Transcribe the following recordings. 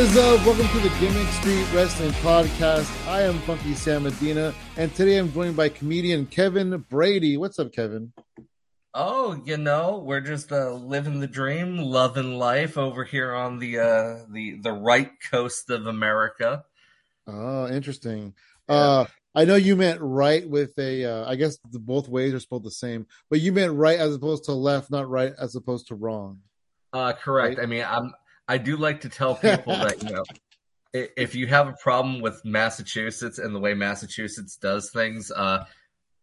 Is up? Welcome to the Gimmick Street Wrestling Podcast. I am Funky Sam Medina, and today I'm joined by comedian Kevin Brady. What's up, Kevin? Oh, you know, we're just uh, living the dream, loving life over here on the uh, the the right coast of America. Oh, interesting. Yeah. Uh, I know you meant right with a. Uh, I guess the, both ways are spelled the same, but you meant right as opposed to left, not right as opposed to wrong. Uh, correct. Right? I mean, I'm. I do like to tell people that you know, if you have a problem with Massachusetts and the way Massachusetts does things, uh,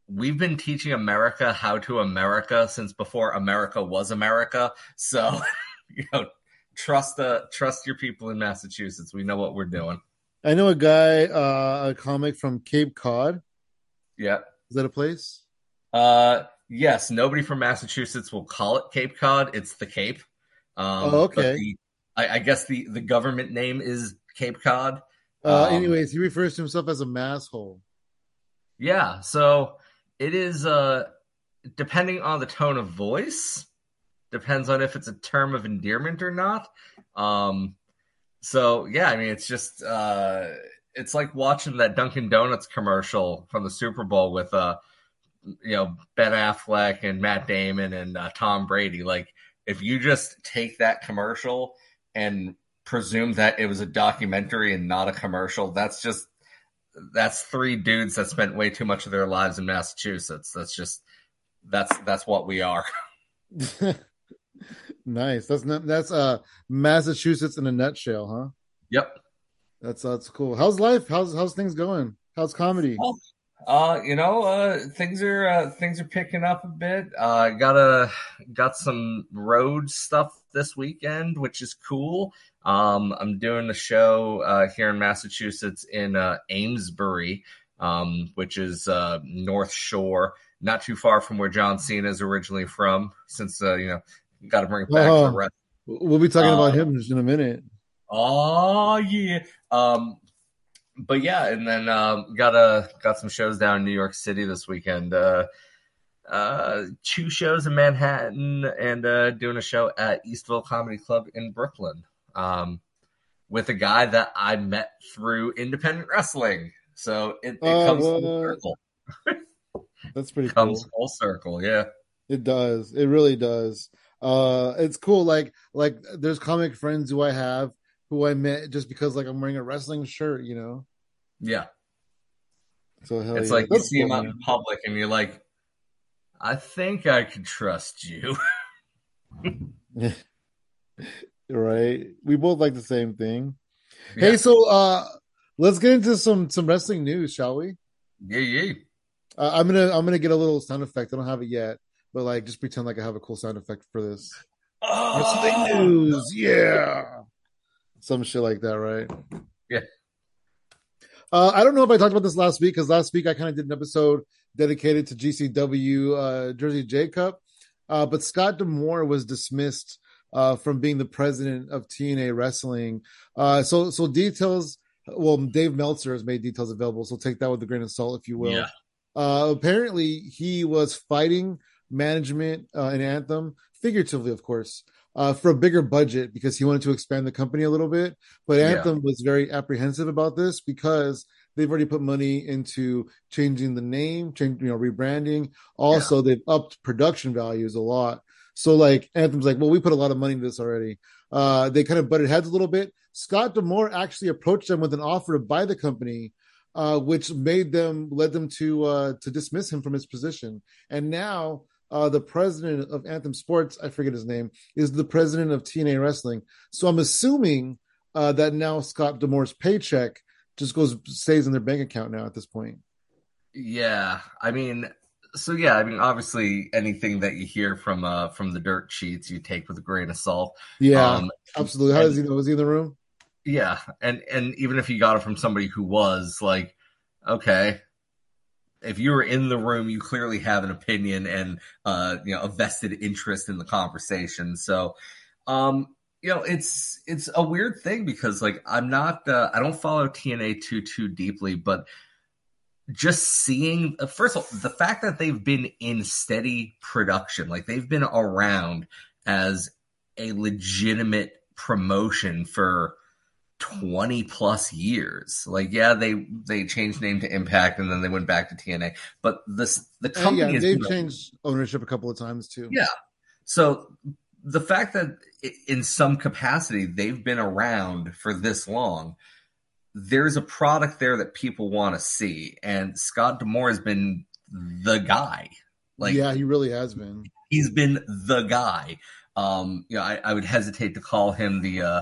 we've been teaching America how to America since before America was America. So, you know, trust the trust your people in Massachusetts. We know what we're doing. I know a guy, uh, a comic from Cape Cod. Yeah. Is that a place? Uh, yes. Nobody from Massachusetts will call it Cape Cod. It's the Cape. Um, oh, okay. The, I, I, guess the, the government name is Cape Cod. Uh, um, anyways, he refers to himself as a masshole. Yeah. So it is, uh, depending on the tone of voice, depends on if it's a term of endearment or not. Um, so yeah, I mean, it's just uh, it's like watching that Dunkin' Donuts commercial from the Super Bowl with uh, you know Ben Affleck and Matt Damon and uh, Tom Brady. Like, if you just take that commercial and presume that it was a documentary and not a commercial, that's just that's three dudes that spent way too much of their lives in Massachusetts. That's just that's that's what we are. Nice. That's not, that's uh Massachusetts in a nutshell, huh? Yep. That's that's cool. How's life? How's how's things going? How's comedy? Well, uh, you know, uh, things are uh, things are picking up a bit. Uh, got a got some road stuff this weekend, which is cool. Um, I'm doing a show uh, here in Massachusetts in uh, Amesbury, um, which is uh, North Shore, not too far from where John Cena is originally from. Since uh, you know Got to bring it back uh, rest. We'll be talking about him just in a minute. Oh yeah. Um, but yeah, and then um, got a got some shows down in New York City this weekend. Uh, uh, two shows in Manhattan and uh, doing a show at Eastville Comedy Club in Brooklyn um, with a guy that I met through independent wrestling. So it, it oh, comes well, full circle. That's pretty comes cool. full circle, yeah. It does. It really does uh it's cool like like there's comic friends who i have who i met just because like i'm wearing a wrestling shirt you know? Yeah. So it's yeah. like That's you see cool, him out in public and you're like i think i could trust you. Right? We both like the same thing. Yeah. hey so uh let's get into some some wrestling news shall we? Yeah yeah. Uh, i'm gonna i'm gonna get a little sound effect. I don't have it yet but like just pretend like I have a cool sound effect for this. Oh. news, yeah, some shit like that, right? Yeah. Uh, I don't know if I talked about this last week because last week I kind of did an episode dedicated to GCW uh, Jersey J Cup, uh, but Scott D'Amore was dismissed uh, from being the president of TNA Wrestling. Uh, so, so details. Well, Dave Meltzer has made details available, so take that with a grain of salt, if you will. Yeah. Uh, apparently, he was fighting management uh, in Anthem, figuratively, of course, uh, for a bigger budget because he wanted to expand the company a little bit. But Anthem yeah. was very apprehensive about this because they've already put money into changing the name, change, you know, rebranding. Also, yeah. they've upped production values a lot. So like Anthem's like, well, we put a lot of money into this already. Uh, they kind of butted heads a little bit. Scott D'Amore actually approached them with an offer to buy the company, uh, which made them led them to uh, to dismiss him from his position. And now uh, the president of Anthem Sports, I forget his name, is the president of TNA Wrestling. So I'm assuming uh, that now Scott D'Amore's paycheck just goes stays in their bank account now at this point. Yeah, I mean, so yeah, I mean, obviously anything that you hear from uh from the dirt sheets, you take with a grain of salt. Yeah, um, absolutely. How and, does he know? Was he in the room? Yeah, and and even if you got it from somebody who was like, okay, if you were in the room, you clearly have an opinion and uh, you know a vested interest in the conversation. So, um, you know, it's it's a weird thing because like I'm not uh, I don't follow TNA too too deeply, but just seeing uh, first of all the fact that they've been in steady production, like they've been around as a legitimate promotion for 20 plus years. Like, yeah, they they changed name to Impact and then they went back to TNA. But this the company yeah, they've changed ownership a couple of times too. Yeah. So the fact that in some capacity they've been around for this long, there's a product there that people want to see. And Scott D'Amore has been the guy. Like Yeah, he really has been. He's been the guy. Um, you know, I, I would hesitate to call him the uh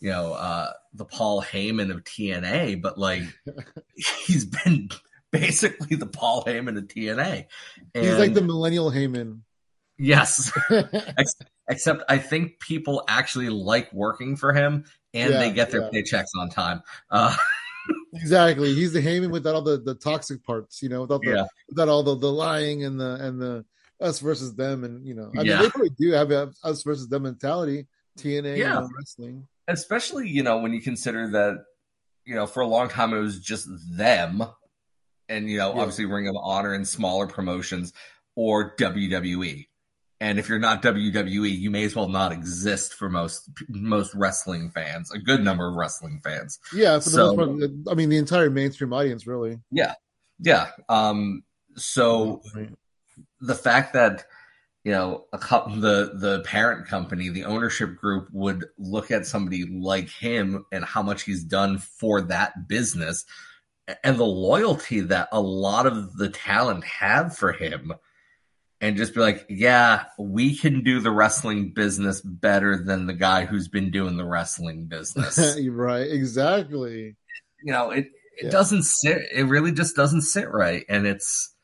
you know, uh, the Paul Heyman of TNA, but like he's been basically the Paul Heyman of TNA. And, he's like the millennial Heyman. Yes. Except I think people actually like working for him and yeah, they get their yeah. paychecks on time. Uh, exactly. He's the Heyman without all the, the toxic parts, you know, without the, yeah. without all the, the lying and the, and the us versus them. And, you know, I mean, they probably do have a us versus them mentality, TNA yeah. wrestling especially you know when you consider that you know for a long time it was just them and you know yeah. obviously ring of honor and smaller promotions or wwe and if you're not wwe you may as well not exist for most most wrestling fans a good number of wrestling fans. Yeah for the so, most part i mean the entire mainstream audience really. Yeah. Yeah. Um so the fact that you know, a couple, the the parent company, the ownership group would look at somebody like him and how much he's done for that business and the loyalty that a lot of the talent have for him and just be like, yeah, we can do the wrestling business better than the guy who's been doing the wrestling business. right, exactly. You know, it it yeah. doesn't sit it really just doesn't sit right and it's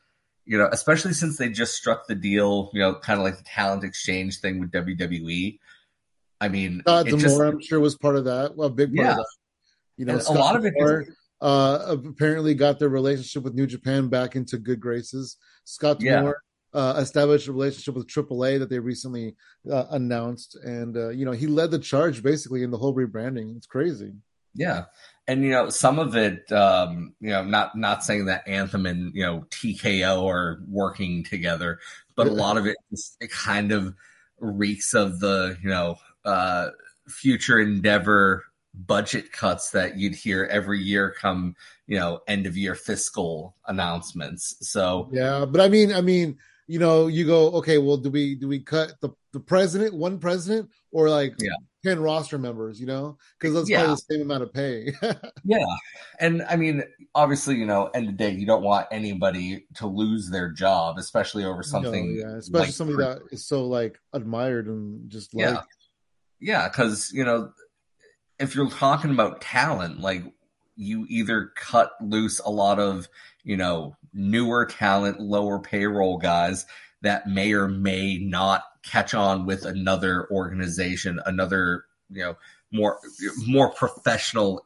you know, especially since they just struck the deal, you know, kind of like the talent exchange thing with WWE. I mean, Scott D'Amore, just, I'm sure was part of that. Well, a big part yeah. of that. You know, a lot of it is, uh, apparently got their relationship with New Japan back into good graces. Scott yeah. uh, established a relationship with AAA that they recently uh, announced, and uh, you know, he led the charge basically in the whole rebranding. It's crazy. Yeah, and you know some of it um you know not not saying that anthem and you know tko are working together but a lot of it, it kind of reeks of the you know uh future endeavor budget cuts that you'd hear every year come you know end of year fiscal announcements. So yeah but i mean i mean you know you go okay well do we do we cut the the president one president or like yeah 10 roster members, you know, because that's yeah. probably the same amount of pay. yeah. And I mean, obviously, you know, end of day, you don't want anybody to lose their job, especially over something. No, yeah. Especially like, somebody that is so like admired and just like. Yeah. Yeah. Cause, you know, if you're talking about talent, like you either cut loose a lot of, you know, newer talent, lower payroll guys that may or may not catch on with another organization, another you know more more professional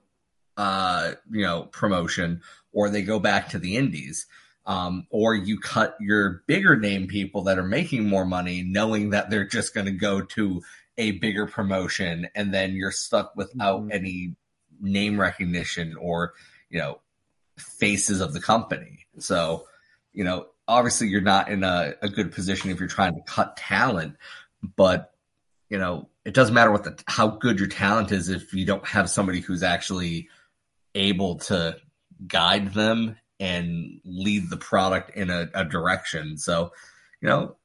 uh, you know promotion, or they go back to the indies. Um, or you cut your bigger name people that are making more money, knowing that they're just going to go to a bigger promotion, and then you're stuck without mm-hmm. any name recognition or you know faces of the company. So, you know, obviously you're not in a, a good position if you're trying to cut talent, but you know, it doesn't matter what the how good your talent is if you don't have somebody who's actually able to guide them and lead the product in a, a direction. So, you know,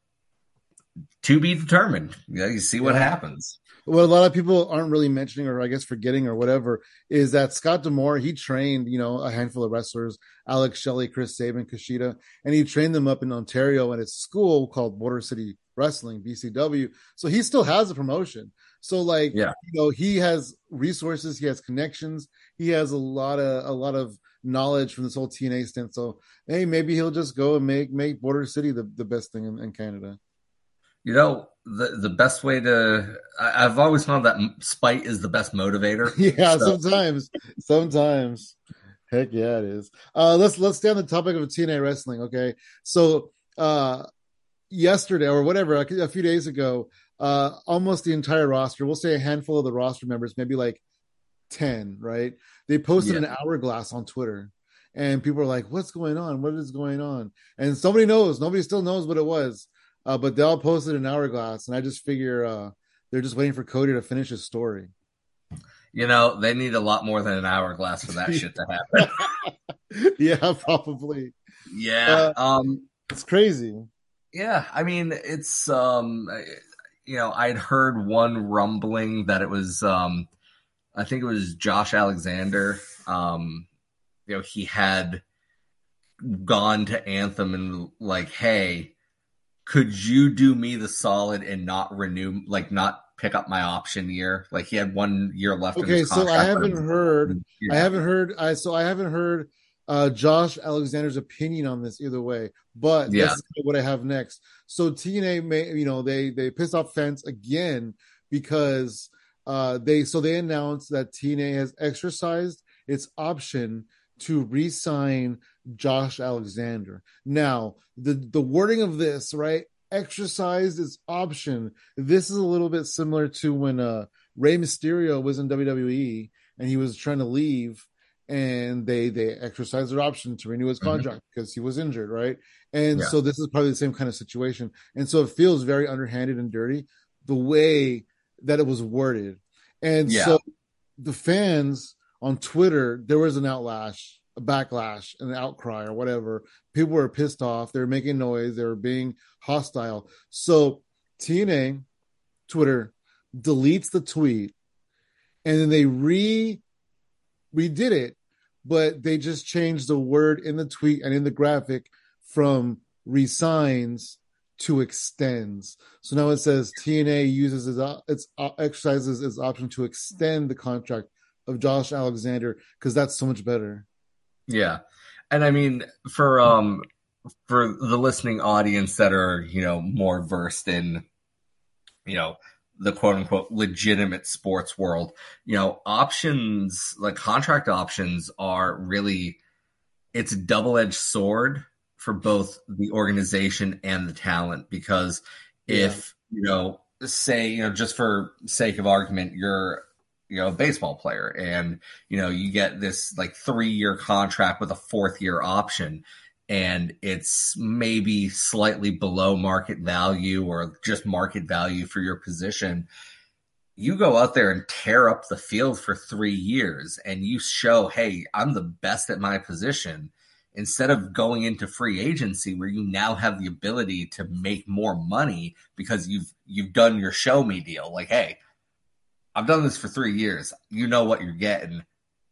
to be determined. You know, you see what yeah. happens what a lot of people aren't really mentioning or I guess forgetting or whatever is that Scott D'Amore, he trained, you know, a handful of wrestlers, Alex Shelley, Chris Sabin, Kushida, and he trained them up in Ontario at a school called Border City Wrestling, BCW. So he still has a promotion. So like, yeah. you know, he has resources, he has connections, he has a lot of, a lot of knowledge from this whole TNA stint. So, hey, maybe he'll just go and make, make Border City the, the best thing in, in Canada. You know, the the best way to I, have always found that spite is the best motivator. Yeah, so. sometimes, sometimes. Heck yeah, it is. Uh, let's let's stay on the topic of TNA wrestling. Okay, so uh, yesterday or whatever, a few days ago, uh, almost the entire roster, we'll say a handful of the roster members, maybe like ten, right? They posted yeah. an hourglass on Twitter, and people are like, "What's going on? What is going on?" And somebody knows. Nobody still knows what it was uh, but they all posted an hourglass, and I just figure uh, they're just waiting for Cody to finish his story. you know, they need a lot more than an hourglass for that shit to happen. yeah, probably. Yeah. Uh, um, it's crazy. Yeah, I mean, it's um, you know, I'd heard one rumbling that it was um, I think it was Josh Alexander. Um, you know, he had gone to Anthem and like, hey, could you do me the solid and not renew, like, not pick up my option year? Like, he had one year left. Okay, so I haven't heard. I haven't heard. I so I haven't heard uh, Josh Alexander's opinion on this either way. But yeah. that's what I have next. So TNA may, you know, they they pissed off fans again because uh, they so they announced that TNA has exercised its option to re-sign Josh Alexander. Now, the the wording of this, right? Exercised its option. This is a little bit similar to when uh Rey Mysterio was in WWE and he was trying to leave and they they exercised their option to renew his mm-hmm. contract mm-hmm. because he was injured, right? And yeah. so this is probably the same kind of situation. And so it feels very underhanded and dirty the way that it was worded. And yeah. so the fans on Twitter, there was an outlash, backlash, an outcry or whatever. People were pissed off. They were making noise. They were being hostile. So TNA, Twitter, deletes the tweet and then they re redid it, but they just changed the word in the tweet and in the graphic from resigns to extends. So now it says TNA uses its, its uh, exercises its option to extend the contract of Josh Alexander because that's so much better. Yeah, and I mean for um for the listening audience that are you know more versed in you know the quote unquote legitimate sports world, you know options like contract options are really it's a double edged sword for both the organization and the talent because if yeah. you know say you know just for sake of argument you're you know a baseball player. And you know you get this like 3 year contract with a fourth year option and it's maybe slightly below market value or just market value for your position. You go out there and tear up the field for 3 years and you show hey I'm the best at my position instead of going into free agency where you now have the ability to make more money because you've you've done your show me deal. Like hey i've done this for three years. You know what you're getting.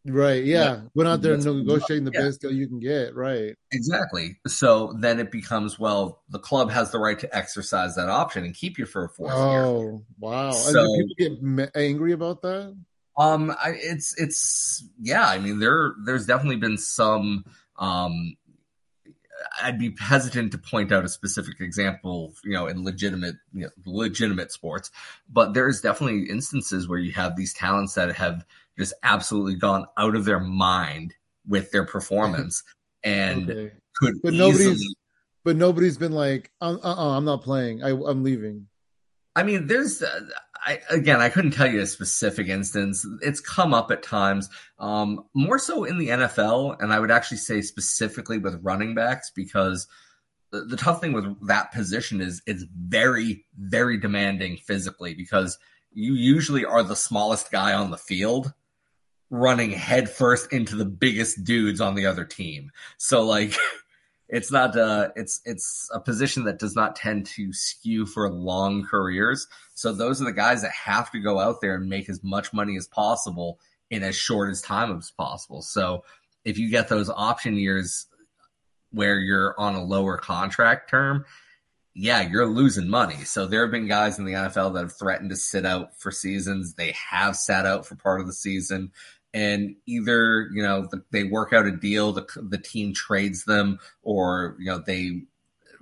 Right yeah. Went out there and negotiating the yeah. best deal you can get right. Exactly. So then it becomes well the club has the right to exercise that option and keep you for a fourth oh year. wow so, people get angry about that? Um I, it's it's yeah i mean there there's definitely been some um, I'd be hesitant to point out a specific example, you know, in legitimate, you know, legitimate sports, but there's definitely instances where you have these talents that have just absolutely gone out of their mind with their performance and okay. could but nobody's easily... but nobody's been like uh, uh i'm not playing I, i'm leaving i mean there's uh, I, again, I couldn't tell you a specific instance. It's come up at times, um, more so in the NFL, and I would actually say specifically with running backs because the, the tough thing with that position is it's very, very demanding physically because you usually are the smallest guy on the field running headfirst into the biggest dudes on the other team. So like it's not uh it's it's a position that does not tend to skew for long careers. So those are the guys that have to go out there and make as much money as possible in as short as time as possible. So if you get those option years where you're on a lower contract term, yeah, you're losing money. So there have been guys in the NFL that have threatened to sit out for seasons. They have sat out for part of the season and either you know they work out a deal, the the team trades them, or you know they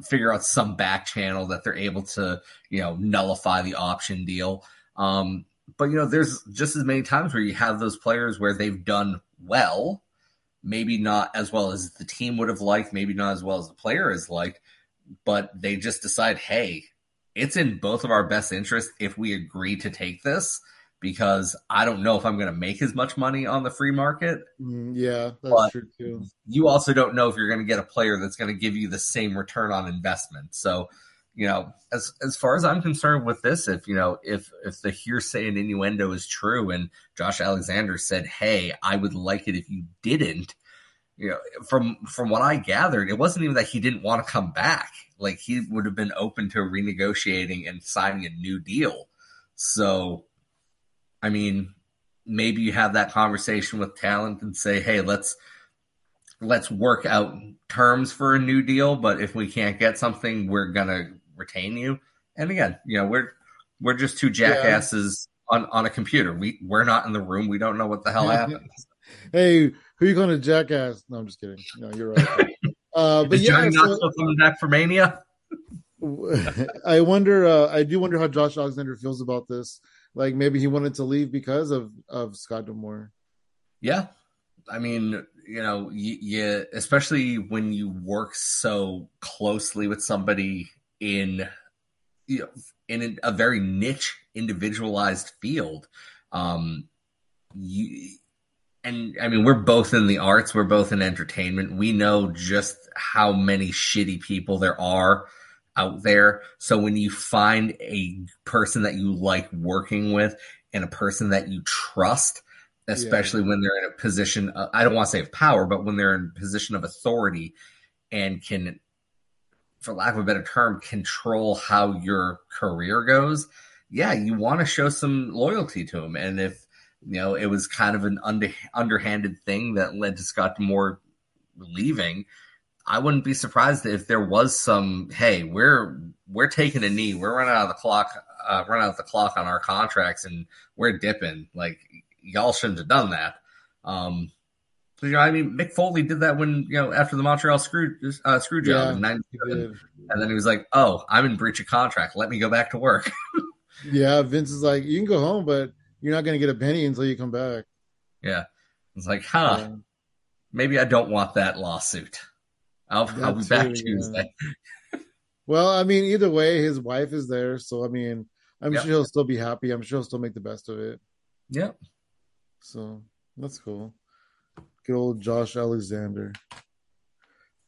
figure out some back channel that they're able to you know nullify the option deal. Um, but you know, there's just as many times where you have those players where they've done well, maybe not as well as the team would have liked, maybe not as well as the player is liked, but they just decide, hey, it's in both of our best interests if we agree to take this because I don't know if I'm going to make as much money on the free market. Mm, yeah, that's but true too. You also don't know if you're going to get a player that's going to give you the same return on investment. So you know, as as far as I'm concerned with this, if you know, if if the hearsay and innuendo is true, and Josh Alexander said, "Hey, I would like it if you didn't," you know, from from what I gathered, it wasn't even that he didn't want to come back. Like he would have been open to renegotiating and signing a new deal. So, I mean, maybe you have that conversation with talent and say, "Hey, let's." let's work out terms for a new deal but if we can't get something we're gonna retain you. And again, you know, we're we're just two jackasses yeah. on, on a computer. We we're not in the room. We don't know what the hell happened. hey, who you going to jackass? No, I'm just kidding. No, you're right. uh, but Is yeah, Johnny so, coming back for Mania? I wonder. Uh, I do wonder how Josh Alexander feels about this. Like maybe he wanted to leave because of of Scott D'Amore. Yeah, I mean, you know, you especially when you work so closely with somebody in you know in a very niche individualized field um you and I mean, we're both in the arts, we're both in entertainment. We know just how many shitty people there are out there. So when you find a person that you like working with and a person that you trust, especially yeah. when they're in a position, of, I don't want to say of power, but when they're in a position of authority and can for lack of a better term, control how your career goes, yeah, you want to show some loyalty to them And if you know it was kind of an under, underhanded thing that led to Scott D'Amore leaving, I wouldn't be surprised if there was some. Hey, we're we're taking a knee. We're running out of the clock. Uh, running out the clock on our contracts, and we're dipping. Like y'all shouldn't have done that. Um, you know, I mean, Mick Foley did that when you know after the Montreal screw uh, screw job yeah, in '97, and then he was like, "Oh, I'm in breach of contract. Let me go back to work." yeah, Vince is like, "You can go home, but you're not going to get a penny until you come back." Yeah, it's like, huh? Yeah. Maybe I don't want that lawsuit. I'll, I'll be too, back Tuesday. Yeah. well, I mean, either way, his wife is there, so I mean, I'm yep. sure he'll still be happy. I'm sure he'll still make the best of it. Yep. So that's cool. Good old Josh Alexander.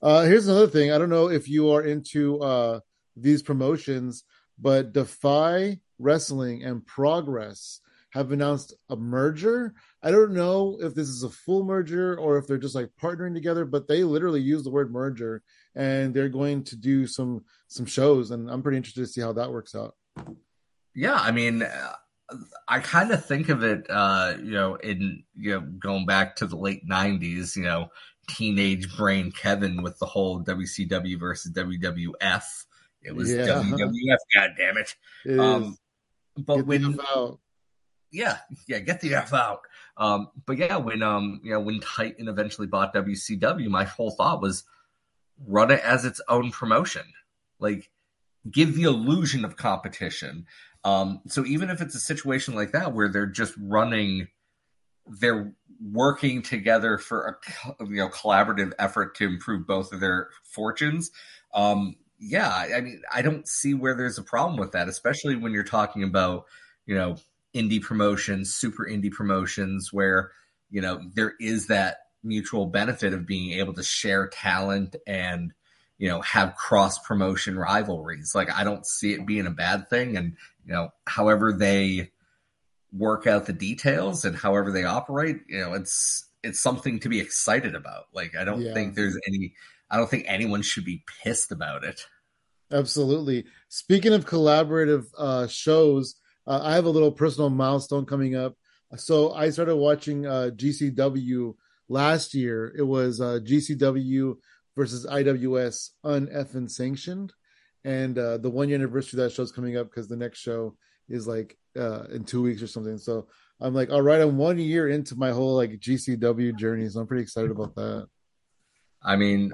Uh, here's another thing. I don't know if you are into uh, these promotions, but Defy Wrestling and Progress have announced a merger. I don't know if this is a full merger or if they're just like partnering together, but they literally use the word merger and they're going to do some some shows and I'm pretty interested to see how that works out. Yeah, I mean, I kind of think of it, uh, you know, in you know going back to the late '90s, you know, teenage brain Kevin with the whole WCW versus WWF. It was yeah. WWF, God damn it! it um, but get when yeah, yeah, get the f out. Um, but yeah, when um, you know, when Titan eventually bought WCW, my whole thought was run it as its own promotion, like give the illusion of competition um, so even if it's a situation like that where they're just running, they're working together for a you know collaborative effort to improve both of their fortunes. Um, yeah, I mean, I don't see where there's a problem with that, especially when you're talking about you know indie promotions, super indie promotions, where you know there is that mutual benefit of being able to share talent and you know have cross promotion rivalries like i don't see it being a bad thing and you know, however they work out the details and however they operate, you know, it's it's something to be excited about. Like I don't yeah. think there's any I don't think anyone should be pissed about it. Absolutely. Speaking of collaborative uh, shows, uh, I have a little personal milestone coming up. So I started watching uh, GCW last year. It was uh, GCW versus IWS uneffin sanctioned and uh, the one year anniversary of that show's coming up because the next show is like uh, in two weeks or something. So I'm like, all right, I'm one year into my whole like GCW journey, so I'm pretty excited about that. I mean,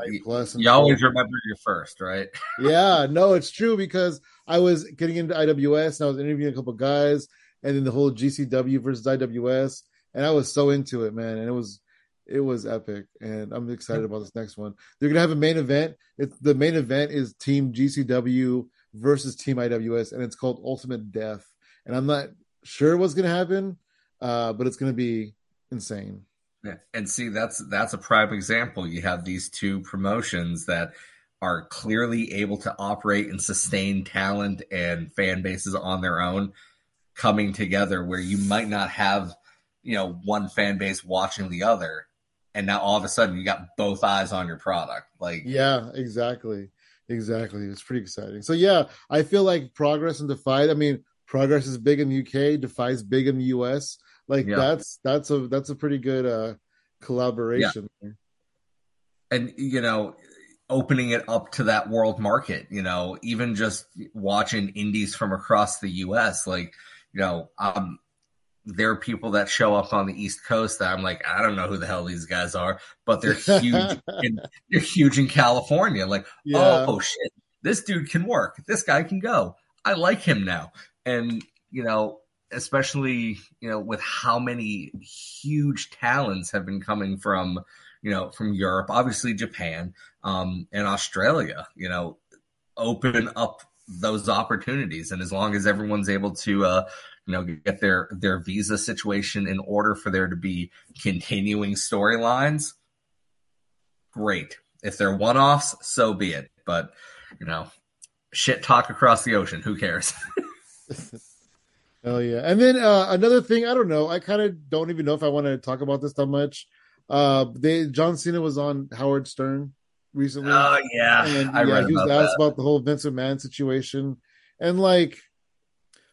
you always remember your first, right? yeah, no, it's true because I was getting into IWS and I was interviewing a couple guys, and then the whole GCW versus IWS, and I was so into it, man, and it was it was epic, and I'm excited about this next one. They're gonna have a main event. It's the main event is Team GCW versus Team IWS, and it's called Ultimate Death. And I'm not sure what's gonna happen, uh, but it's gonna be insane. And see, that's that's a prime example. You have these two promotions that are clearly able to operate and sustain talent and fan bases on their own coming together where you might not have, you know, one fan base watching the other. And now all of a sudden you got both eyes on your product. Like, yeah, exactly. Exactly. It's pretty exciting. So, yeah, I feel like Progress and Defy, I mean, Progress is big in the UK, Defy's big in the US. Like, yeah. that's, that's a, that's a pretty good, uh, collaboration. Yeah. And, you know, opening it up to that world market, you know, even just watching indies from across the US, like, you know, um, there are people that show up on the East Coast that I'm like, I don't know who the hell these guys are, but they're huge. in, they're huge in California. Like, yeah. oh, oh shit, this dude can work. This guy can go. I like him now. And you know, especially you know, with how many huge talents have been coming from you know from Europe, obviously Japan, um, and Australia. You know, open up those opportunities. And as long as everyone's able to, uh, you know, get their their visa situation in order for there to be continuing storylines, great. If they're one offs, so be it. But you know, shit talk across the ocean. Who cares? Hell yeah! And then uh, another thing, I don't know. I kind of don't even know if I want to talk about this that much. Uh, they John Cena was on Howard Stern recently. Oh yeah, and I yeah, he was asked that. about the whole Vince McMahon situation, and like,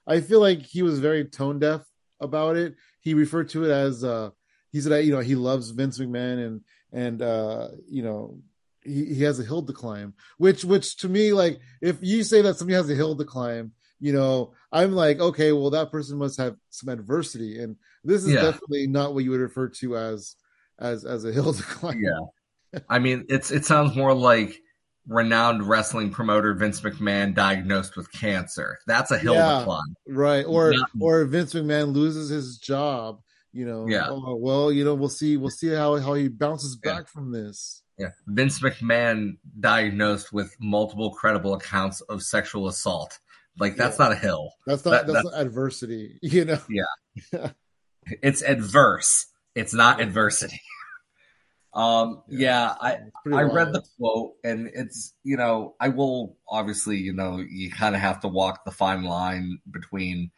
I feel like he was very tone deaf about it. He referred to it as uh, he said, you know, he loves Vince McMahon and and uh, you know he, he has a hill to climb. Which which to me, like, if you say that somebody has a hill to climb, you know, I'm like, okay, well, that person must have some adversity, and this is yeah. definitely not what you would refer to as as as a hill to climb. Yeah. I mean, it's it sounds more like renowned wrestling promoter Vince McMahon diagnosed with cancer. That's a hill yeah, to climb, right? Or Not, or Vince McMahon loses his job. You know, yeah. Oh, well, you know, we'll see. We'll see how how he bounces back yeah. from this. Yeah, Vince McMahon diagnosed with multiple credible accounts of sexual assault. Like that's yeah. not a hill. That's not that, that's, that's not adversity. You know. Yeah. it's adverse. It's not adversity. Um, yeah, I I read the quote, and it's you know I will obviously you know you kind of have to walk the fine line between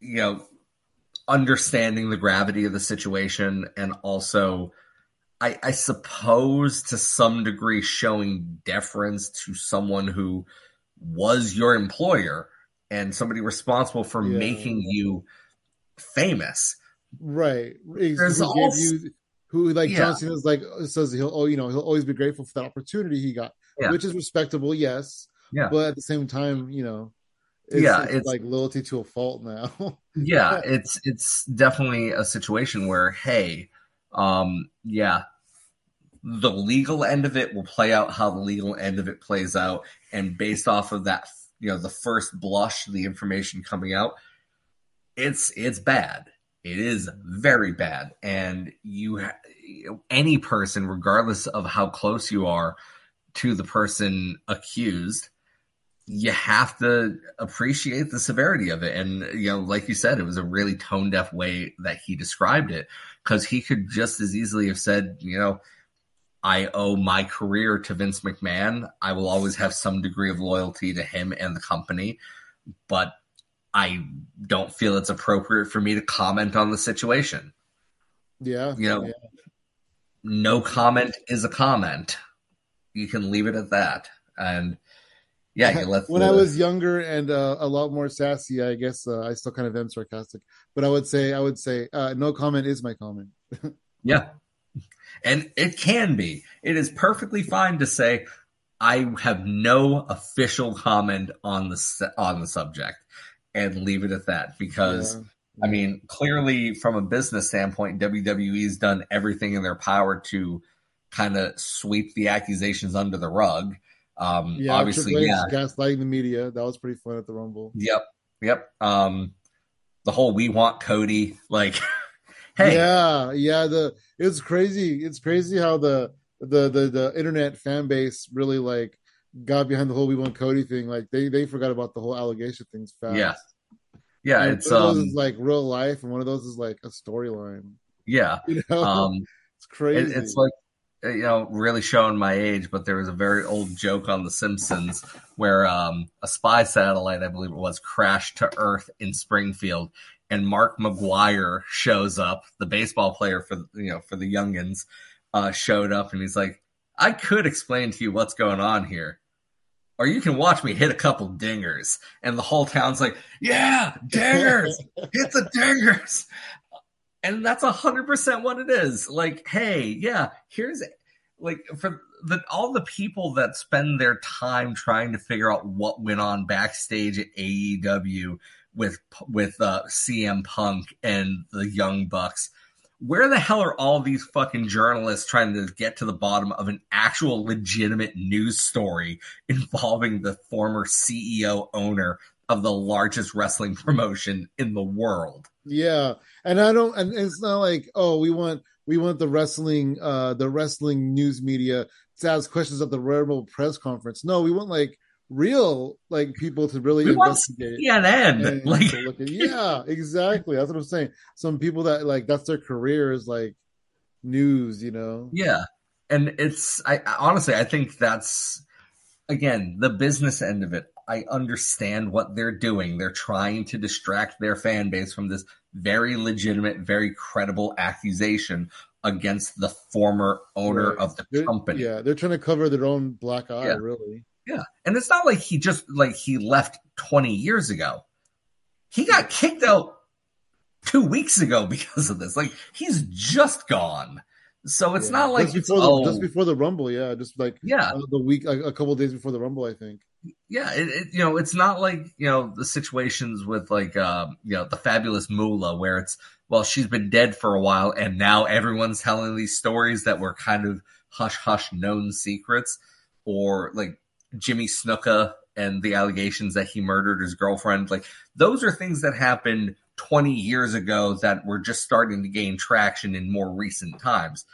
you know understanding the gravity of the situation and also I, I suppose to some degree showing deference to someone who was your employer and somebody responsible for yeah. making you famous. Right. There's also, you who like yeah. John Cena's like says he'll oh you know he'll always be grateful for that opportunity he got, yeah. which is respectable, yes. Yeah. But at the same time, you know, it's, yeah, it's, it's like loyalty to a fault now. yeah, it's it's definitely a situation where hey, um, yeah, the legal end of it will play out how the legal end of it plays out, and based off of that, you know, the first blush, the information coming out, it's it's bad it is very bad, and you, any person, regardless of how close you are to the person accused, you have to appreciate the severity of it. And you know, like you said, it was a really tone deaf way that he described it because he could just as easily have said, you know. I owe my career to Vince McMahon. I will always have some degree of loyalty to him and the company, but I don't feel it's appropriate for me to comment on the situation. Yeah. You know, yeah. no comment is a comment. You can leave it at that. And yeah, let's when the... I was younger and uh, a lot more sassy, I guess uh, I still kind of am sarcastic, but I would say, I would say, uh, no comment is my comment. yeah. And it can be. It is perfectly fine to say, I have no official comment on the on the subject and leave it at that because yeah. I mean, clearly from a business standpoint, WWE's done everything in their power to kind of sweep the accusations under the rug. Um, yeah, obviously, yeah, gaslighting the media. That was pretty fun at the Rumble. Yep, yep. Um, the whole "we want Cody" like, hey, yeah, yeah. The it's crazy. It's crazy how the the the the internet fan base really like got behind the whole "we want Cody" thing. Like they they forgot about the whole allegation things fast. Yeah, yeah. And it's um, of those is like real life, and one of those is like a storyline. Yeah, you know, um, it's crazy. It, it's like you know, really showing my age, but there was a very old joke on The Simpsons where um, a spy satellite, I believe it was, crashed to Earth in Springfield, and Mark McGwire shows up, the baseball player for you know for the youngins, uh, showed up, and he's like, "I could explain to you what's going on here." Or you can watch me hit a couple dingers, and the whole town's like, "Yeah, dingers, hit the dingers." and that's a hundred percent what it is. Like, hey, yeah, here's like for the all the people that spend their time trying to figure out what went on backstage at AEW with with uh, CM Punk and the Young Bucks. Where the hell are all these fucking journalists trying to get to the bottom of an actual legitimate news story involving the former CEO owner of the largest wrestling promotion in the world? Yeah, and I don't, and it's not like, oh, we want we want the wrestling, uh, the wrestling news media to ask questions at the Rebel press conference. No, we want like real like people to really we investigate. CNN, like, look at, yeah, exactly. That's what I'm saying. Some people that like that's their career is like news, you know. Yeah, and it's I honestly I think that's again the business end of it. I understand what they're doing. They're trying to distract their fan base from this very legitimate, very credible accusation against the former owner right. of the they're, company. Yeah, they're trying to cover their own black eye, yeah. really. Yeah. And it's not like he just like he left 20 years ago. He got kicked out 2 weeks ago because of this. Like he's just gone. So it's yeah. not like just before, oh, the, just before the Rumble, yeah, just like yeah, uh, the week, like, a couple days before the Rumble, I think. Yeah, it, it, you know, it's not like you know the situations with like um, you know the fabulous Moolah where it's well she's been dead for a while and now everyone's telling these stories that were kind of hush hush known secrets, or like Jimmy Snuka and the allegations that he murdered his girlfriend. Like those are things that happened 20 years ago that were just starting to gain traction in more recent times.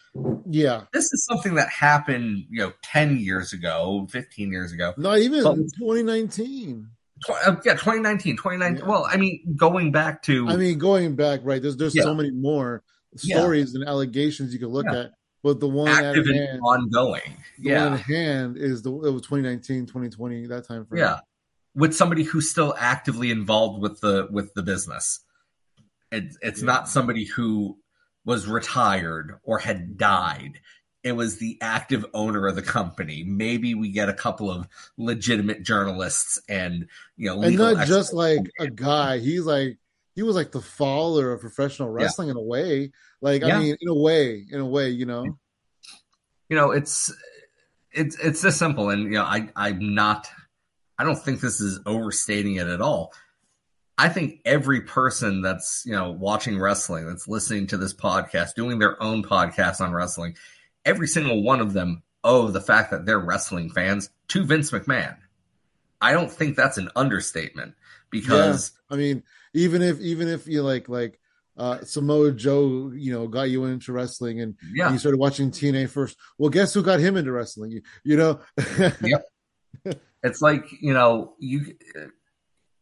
Yeah. This is something that happened, you know, 10 years ago, 15 years ago. Not even but, 2019. Uh, yeah, 2019, 2019. Yeah. Well, I mean, going back to. I mean, going back, right? There's there's yeah. so many more stories yeah. and allegations you can look at. But the one active and hand, ongoing, the yeah, one hand is the it was 2019, 2020, that time frame. Yeah, with somebody who's still actively involved with the with the business. It's it's yeah. not somebody who was retired or had died. It was the active owner of the company. Maybe we get a couple of legitimate journalists and you know, and not just like a guy. He's like he was like the father of professional wrestling yeah. in a way. Like yeah. I mean, in a way, in a way, you know. You know, it's it's it's this simple, and you know, I I'm not. I don't think this is overstating it at all. I think every person that's, you know, watching wrestling, that's listening to this podcast, doing their own podcast on wrestling, every single one of them owe the fact that they're wrestling fans to Vince McMahon. I don't think that's an understatement because yeah, I mean, even if even if you like like uh, Samoa Joe, you know, got you into wrestling and yeah. you started watching TNA first. Well, guess who got him into wrestling? You, you know? yep. It's like, you know, you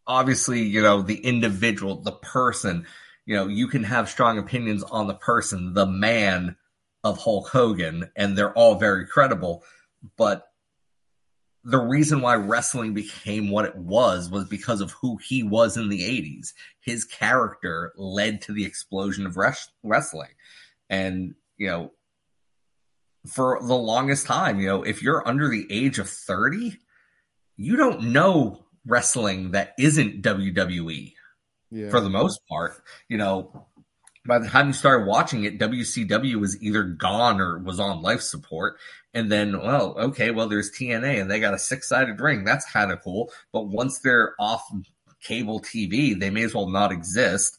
obviously, you know, the individual, the person, you know, you can have strong opinions on the person, the man of Hulk Hogan, and they're all very credible. But the reason why wrestling became what it was was because of who he was in the 80s. His character led to the explosion of res- wrestling. And, you know, for the longest time, you know, if you're under the age of 30, you don't know wrestling that isn't WWE yeah. for the most part. You know, by the time you started watching it, WCW was either gone or was on life support. And then, well, okay, well, there's TNA and they got a six sided ring. That's kind of cool. But once they're off cable TV, they may as well not exist.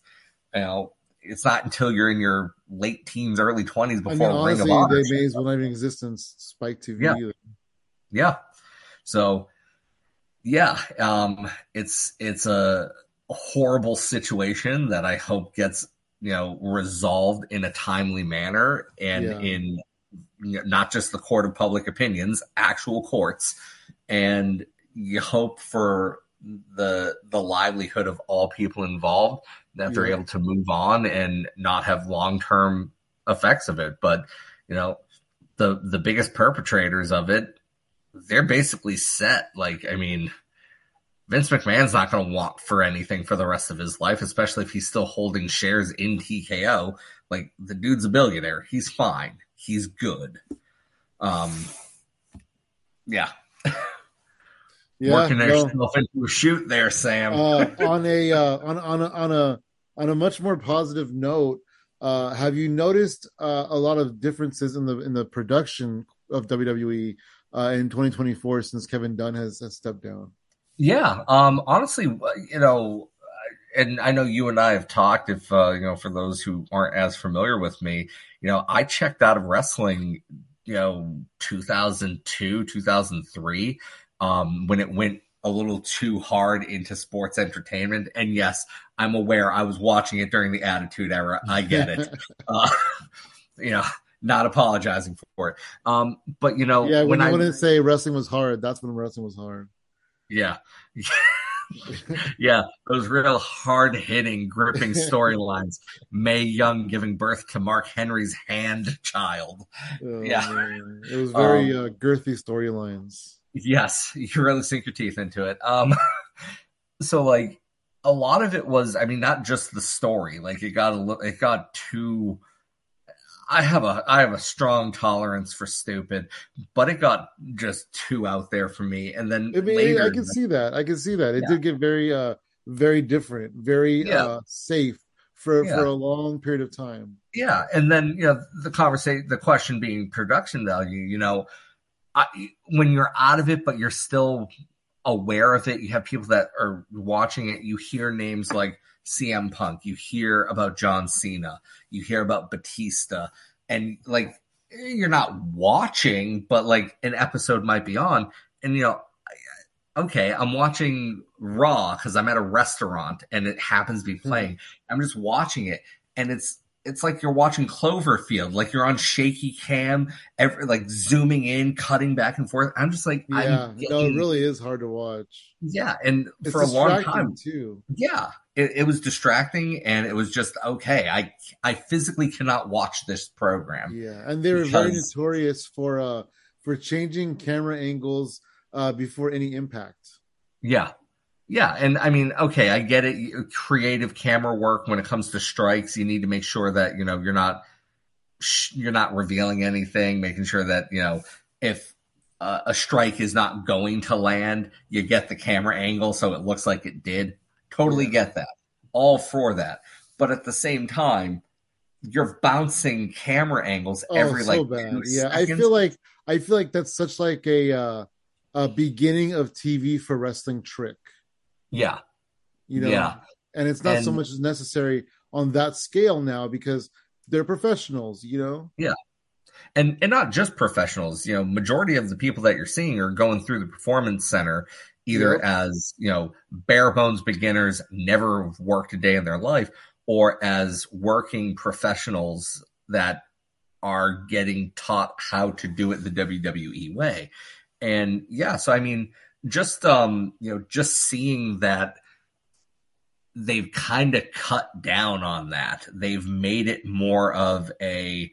You know, it's not until you're in your late teens, early 20s before I mean, honestly, Ring of Honor. They may as well not even exist in Spike TV yeah. either. Yeah. So yeah, um, it's it's a horrible situation that I hope gets you know resolved in a timely manner and yeah. in you know, not just the court of public opinions, actual courts, and you hope for the the livelihood of all people involved that they're able to move on and not have long term effects of it. But you know, the the biggest perpetrators of it, they're basically set. Like, I mean, Vince McMahon's not going to want for anything for the rest of his life, especially if he's still holding shares in TKO. Like, the dude's a billionaire. He's fine. He's good. Um, yeah. yeah Working yourself well, into a shoot there, Sam. uh, on a uh, on on a, on a on a much more positive note, uh, have you noticed uh, a lot of differences in the in the production of WWE uh, in 2024 since Kevin Dunn has, has stepped down? Yeah, um, honestly, you know, and I know you and I have talked. If uh, you know, for those who aren't as familiar with me, you know, I checked out of wrestling, you know, 2002, 2003, um, when it went a little too hard into sports entertainment. And yes, I'm aware I was watching it during the Attitude Era. I get it. uh, you know, not apologizing for it. Um, but you know, yeah, when, when I wouldn't say wrestling was hard, that's when wrestling was hard. Yeah. yeah, those real hard hitting, gripping storylines. Mae Young giving birth to Mark Henry's hand child. Oh, yeah. Man. It was very um, uh, girthy storylines. Yes, you really sink your teeth into it. Um, so like a lot of it was, I mean, not just the story. Like it got a little, it got too I have a I have a strong tolerance for stupid, but it got just too out there for me. And then I mean, later, I can see that. I can see that. It yeah. did get very uh very different, very yeah. uh safe for yeah. for a long period of time. Yeah, and then you know the conversation, the question being production value. You know, I, when you're out of it, but you're still aware of it. You have people that are watching it. You hear names like CM Punk, you hear about John Cena, you hear about Batista, and like you're not watching, but like an episode might be on, and you know, okay, I'm watching Raw because I'm at a restaurant and it happens to be playing. Mm-hmm. I'm just watching it, and it's it's like you're watching Cloverfield, like you're on shaky cam, every, like zooming in, cutting back and forth. I'm just like, yeah, getting, no, it really is hard to watch. Yeah, and it's for a long time too. Yeah, it, it, was distracting, and it was just okay. I I physically cannot watch this program. Yeah, and they were because... very notorious for uh for changing camera angles uh before any impact. Yeah, yeah, and I mean, okay, I get it. Creative camera work when it comes to strikes, you need to make sure that you know you're not you're not revealing anything, making sure that you know if uh, a strike is not going to land, you get the camera angle so it looks like it did. Totally get that. All for that. But at the same time, you're bouncing camera angles oh, every so like bad. yeah. Seconds. I feel like I feel like that's such like a uh, a beginning of TV for wrestling trick. Yeah. You know, yeah. and it's not and, so much as necessary on that scale now because they're professionals, you know? Yeah. And and not just professionals, you know, majority of the people that you're seeing are going through the performance center either yep. as, you know, bare bones beginners, never worked a day in their life, or as working professionals that are getting taught how to do it the WWE way. And yeah, so I mean, just um you know just seeing that they've kind of cut down on that. They've made it more of a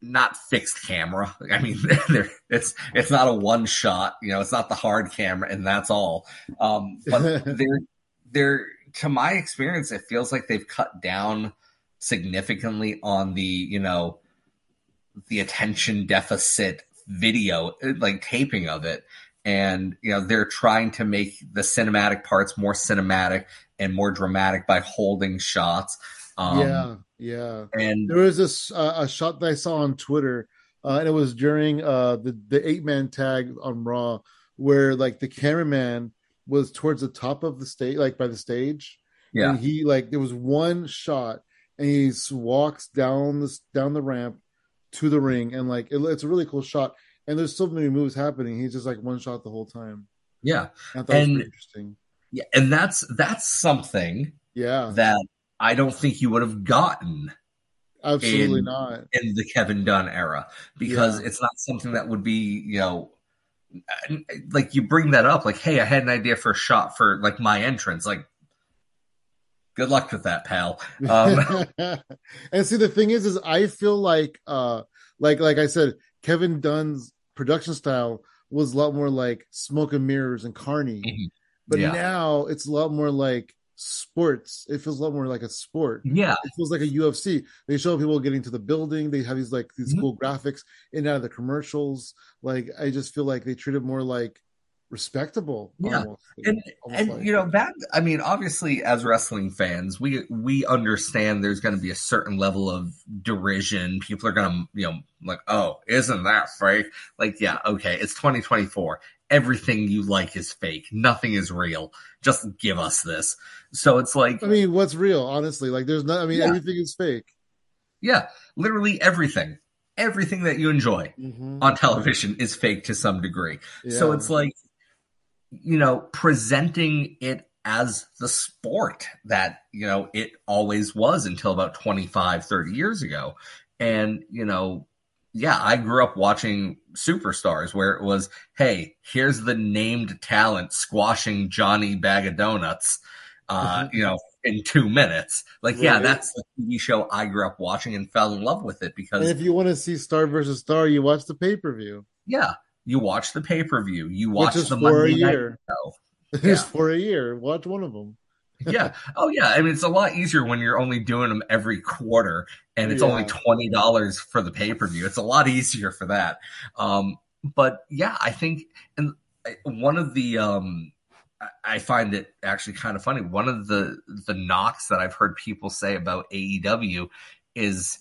not fixed camera. I mean it's it's not a one shot you know it's not the hard camera and that's all. Um but they're they're to my experience it feels like they've cut down significantly on the you know the attention deficit video like taping of it and you know they're trying to make the cinematic parts more cinematic and more dramatic by holding shots. Um, yeah, yeah. And there was this uh, a shot that I saw on Twitter, uh, and it was during uh, the the eight man tag on Raw, where like the cameraman was towards the top of the stage, like by the stage. Yeah, and he like there was one shot, and he walks down this down the ramp to the ring, and like it, it's a really cool shot and there's so many moves happening. He's just like one shot the whole time. Yeah, and interesting. Yeah, and that's that's something. Yeah, that I don't think you would have gotten. Absolutely in, not in the Kevin Dunn era because yeah. it's not something that would be you know like you bring that up like hey I had an idea for a shot for like my entrance like good luck with that pal um, and see the thing is is I feel like uh like like I said, Kevin Dunn's production style was a lot more like smoke and mirrors and Carney, mm-hmm. but yeah. now it's a lot more like sports. It feels a lot more like a sport. Yeah, it feels like a UFC. They show people getting to the building. They have these like these mm-hmm. cool graphics in and out of the commercials. Like I just feel like they treat it more like respectable. Yeah, almost, and almost and like. you know that I mean, obviously, as wrestling fans, we we understand there's going to be a certain level of derision. People are going to you know like, oh, isn't that fake? Like, yeah, okay, it's 2024. Everything you like is fake. Nothing is real. Just give us this. So it's like, I mean, what's real? Honestly, like, there's not. I mean, yeah. everything is fake. Yeah, literally everything everything that you enjoy mm-hmm. on television is fake to some degree. Yeah. So it's like you know, presenting it as the sport that, you know, it always was until about 25, 30 years ago. And, you know, yeah, I grew up watching Superstars where it was, hey, here's the named talent squashing Johnny Bag of Donuts, uh, mm-hmm. you know, in two minutes. Like, right. yeah, that's the TV show I grew up watching and fell in love with it because. And if you want to see Star versus Star, you watch the pay per view. Yeah, you watch the pay per view. You watch the Monday night show. Yeah. for a year. Watch one of them. yeah. Oh, yeah. I mean, it's a lot easier when you're only doing them every quarter, and it's yeah. only twenty dollars for the pay per view. It's a lot easier for that. Um, but yeah, I think, and one of the, um, I find it actually kind of funny. One of the the knocks that I've heard people say about AEW is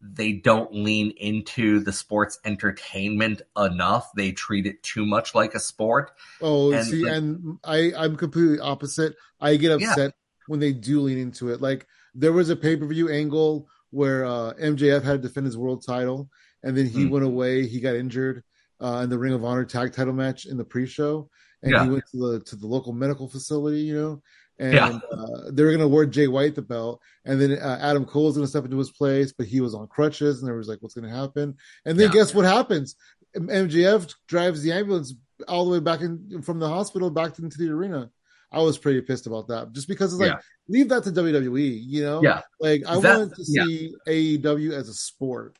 they don't lean into the sports entertainment enough. They treat it too much like a sport. Oh, and see, the, and I I'm completely opposite. I get upset yeah. when they do lean into it. Like there was a pay per view angle where uh, MJF had to defend his world title, and then he mm. went away. He got injured uh, in the Ring of Honor tag title match in the pre show, and yeah. he went to the to the local medical facility. You know, and yeah. uh, they were going to award Jay White the belt, and then uh, Adam Cole was going to step into his place, but he was on crutches, and there was like, what's going to happen? And then yeah. guess what happens? MJF drives the ambulance all the way back in from the hospital back into the arena. I was pretty pissed about that, just because it's like yeah. leave that to WWE, you know? Yeah, like I that, wanted to see AEW as a sport.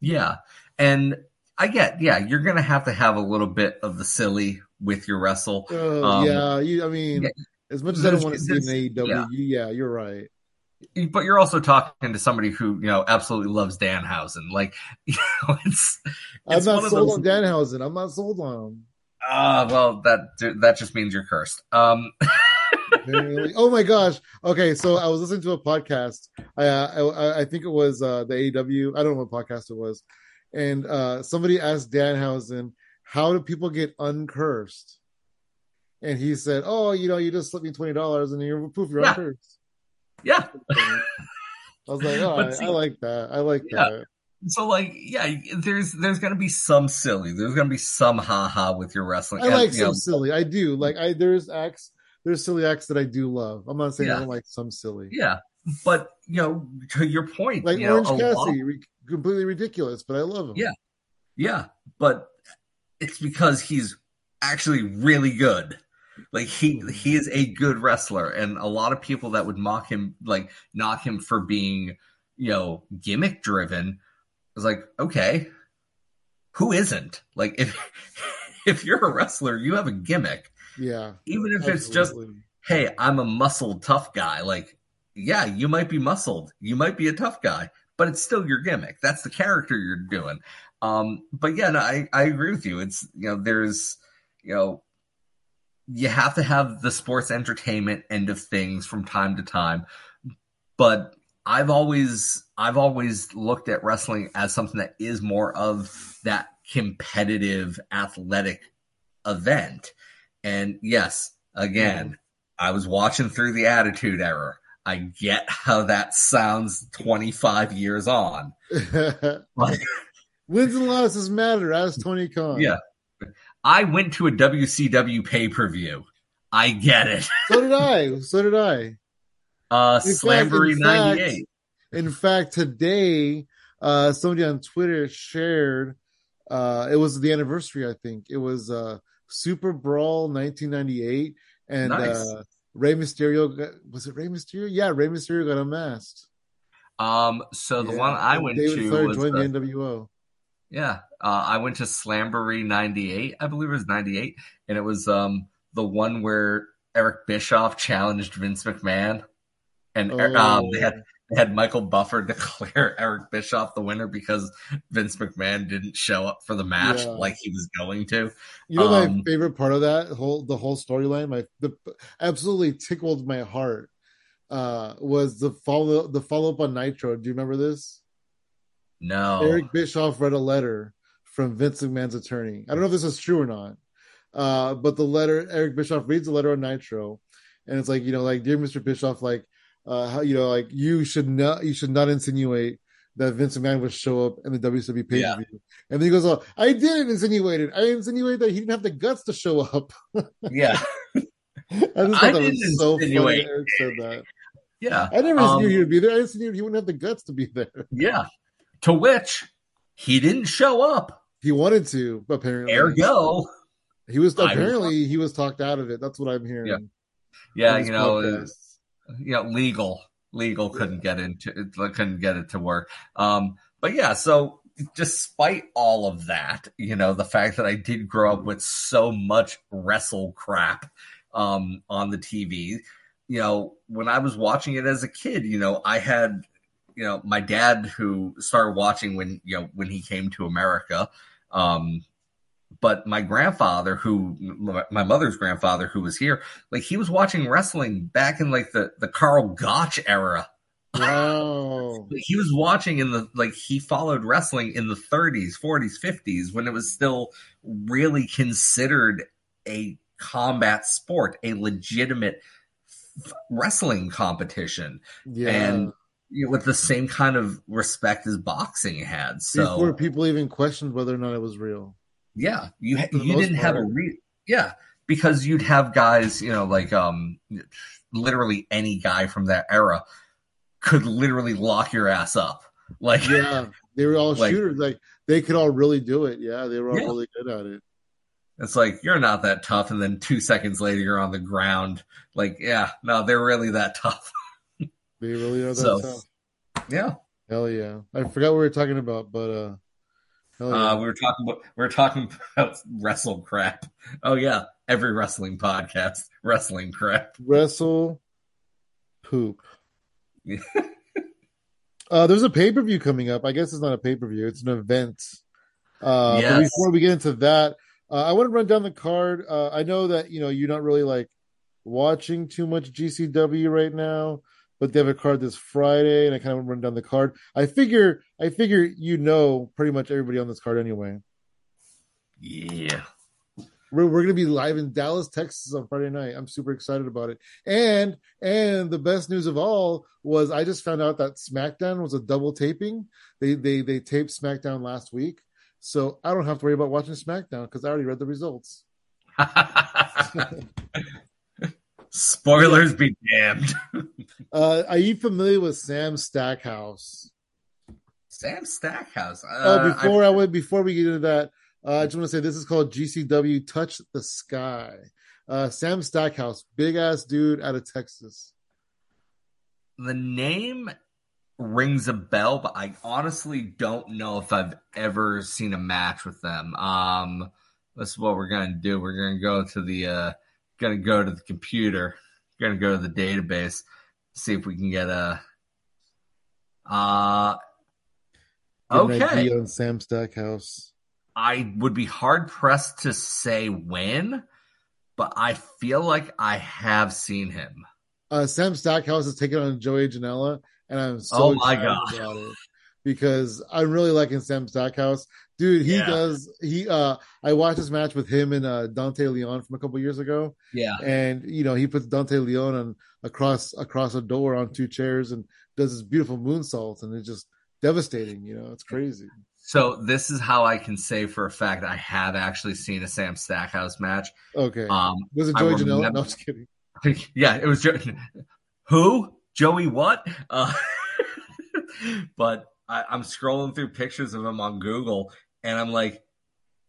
Yeah, and I get, yeah, you're gonna have to have a little bit of the silly with your wrestle. Uh, um, yeah, you, I mean, yeah, as much as I don't want to see an AEW, yeah. yeah, you're right. But you're also talking to somebody who you know absolutely loves Danhausen. Like, you know, it's, it's I'm not sold those... on Danhausen. I'm not sold on him. Ah, uh, well, that that just means you're cursed. Um. oh my gosh. Okay, so I was listening to a podcast. I I, I think it was uh, the AEW. I don't know what podcast it was, and uh, somebody asked Danhausen, "How do people get uncursed?" And he said, "Oh, you know, you just slipped me twenty dollars, and you're poof, you're yeah. on curse." Yeah. I was like, "Oh, I, see, I, like that. I like yeah. that." So, like, yeah, there's there's gonna be some silly. There's gonna be some haha with your wrestling. I like some know, silly. I do like. I there's acts. There's silly acts that I do love. I'm not saying yeah. I don't like some silly. Yeah, but you know, to your point, like you Orange know, Cassidy, completely ridiculous, but I love him. Yeah, yeah, but it's because he's actually really good. Like he he is a good wrestler, and a lot of people that would mock him, like knock him for being, you know, gimmick driven, was like, okay, who isn't? Like if if you're a wrestler, you have a gimmick. Yeah. Even if absolutely. it's just, hey, I'm a muscled tough guy. Like, yeah, you might be muscled, you might be a tough guy, but it's still your gimmick. That's the character you're doing. Um, but yeah, no, I I agree with you. It's you know, there's you know you have to have the sports entertainment end of things from time to time. But I've always I've always looked at wrestling as something that is more of that competitive athletic event. And yes, again. I was watching through the attitude era. I get how that sounds 25 years on. like, Wins and losses matter, as Tony Khan. Yeah. I went to a WCW pay per view. I get it. so did I. So did I. Uh, Slamboree ninety eight. In fact, today, uh, somebody on Twitter shared. Uh, it was the anniversary. I think it was uh, Super Brawl 1998, and nice. uh, Rey Mysterio got, was it Rey Mysterio? Yeah, Rey Mysterio got unmasked. Um, so the yeah. one I went David to Flair was joined the, the NWO. Yeah, uh, I went to Slamboree '98, I believe it was '98, and it was um, the one where Eric Bischoff challenged Vince McMahon, and oh. um, they had they had Michael Buffer declare Eric Bischoff the winner because Vince McMahon didn't show up for the match yeah. like he was going to. You know, um, my favorite part of that whole the whole storyline, my the absolutely tickled my heart uh, was the follow the follow up on Nitro. Do you remember this? No. Eric Bischoff read a letter from Vince McMahon's attorney. I don't know if this is true or not, uh, but the letter Eric Bischoff reads the letter on Nitro, and it's like you know, like dear Mr. Bischoff, like uh, how you know, like you should not you should not insinuate that Vince McMahon would show up in the WWE pay per view. Yeah. And then he goes, "Oh, I didn't insinuate it. I insinuated that he didn't have the guts to show up." yeah, I just thought I that was so funny. Eric said that. Yeah, I never um, insinuated he'd be there. I insinuated he wouldn't have the guts to be there. Yeah, to which he didn't show up. He wanted to, apparently. Ergo, he was apparently he was talked out of it. That's what I'm hearing. Yeah, yeah you know, you know, legal, legal couldn't get into it, couldn't get it to work. Um, but yeah, so despite all of that, you know, the fact that I did grow up with so much wrestle crap um, on the TV, you know, when I was watching it as a kid, you know, I had, you know, my dad who started watching when, you know, when he came to America. Um, but my grandfather who my mother's grandfather who was here like he was watching wrestling back in like the the Karl Gotch era. Wow he was watching in the like he followed wrestling in the 30s 40s 50s when it was still really considered a combat sport a legitimate f- wrestling competition. Yeah. and with the same kind of respect as boxing had so before people even questioned whether or not it was real. Yeah, you you didn't part. have a re yeah because you'd have guys you know like um literally any guy from that era could literally lock your ass up. Like yeah they were all like, shooters like they could all really do it. Yeah they were all yeah. really good at it. It's like you're not that tough and then two seconds later you're on the ground. Like yeah no they're really that tough they really are that so, tough yeah hell yeah i forgot what we were talking about but uh Oh, yeah. uh, we were talking about we were talking about wrestle crap. Oh yeah, every wrestling podcast, wrestling crap. Wrestle poop. uh, there's a pay per view coming up. I guess it's not a pay per view; it's an event. Uh, yes. But before we get into that, uh, I want to run down the card. Uh, I know that you know you're not really like watching too much GCW right now but they have a card this Friday, and I kind of run down the card. I figure, I figure you know pretty much everybody on this card anyway. Yeah, we're we're gonna be live in Dallas, Texas on Friday night. I'm super excited about it. And and the best news of all was I just found out that SmackDown was a double taping. They they they taped SmackDown last week, so I don't have to worry about watching SmackDown because I already read the results. Spoilers be damned. uh, are you familiar with Sam Stackhouse? Sam Stackhouse. Uh, oh, before I, I went, before we get into that, uh, I just want to say this is called GCW Touch the Sky. Uh, Sam Stackhouse, big ass dude out of Texas. The name rings a bell, but I honestly don't know if I've ever seen a match with them. Um, this is what we're gonna do. We're gonna go to the uh, gonna go to the computer, gonna go to the database, see if we can get a. Uh, okay. on Sam Stackhouse. I would be hard pressed to say when, but I feel like I have seen him. Uh, Sam Stackhouse is taking on Joey Janela, and I'm so oh my god because I'm really liking Sam Stackhouse. Dude, he yeah. does he uh I watched this match with him and uh Dante Leon from a couple years ago. Yeah. And you know, he puts Dante Leon on across across a door on two chairs and does this beautiful moonsault and it's just devastating, you know, it's crazy. So this is how I can say for a fact I have actually seen a Sam Stackhouse match. Okay. Um was it Joey Janela? No, I'm just kidding. Yeah, it was Joey. Who? Joey what? Uh, but I'm scrolling through pictures of him on Google, and I'm like,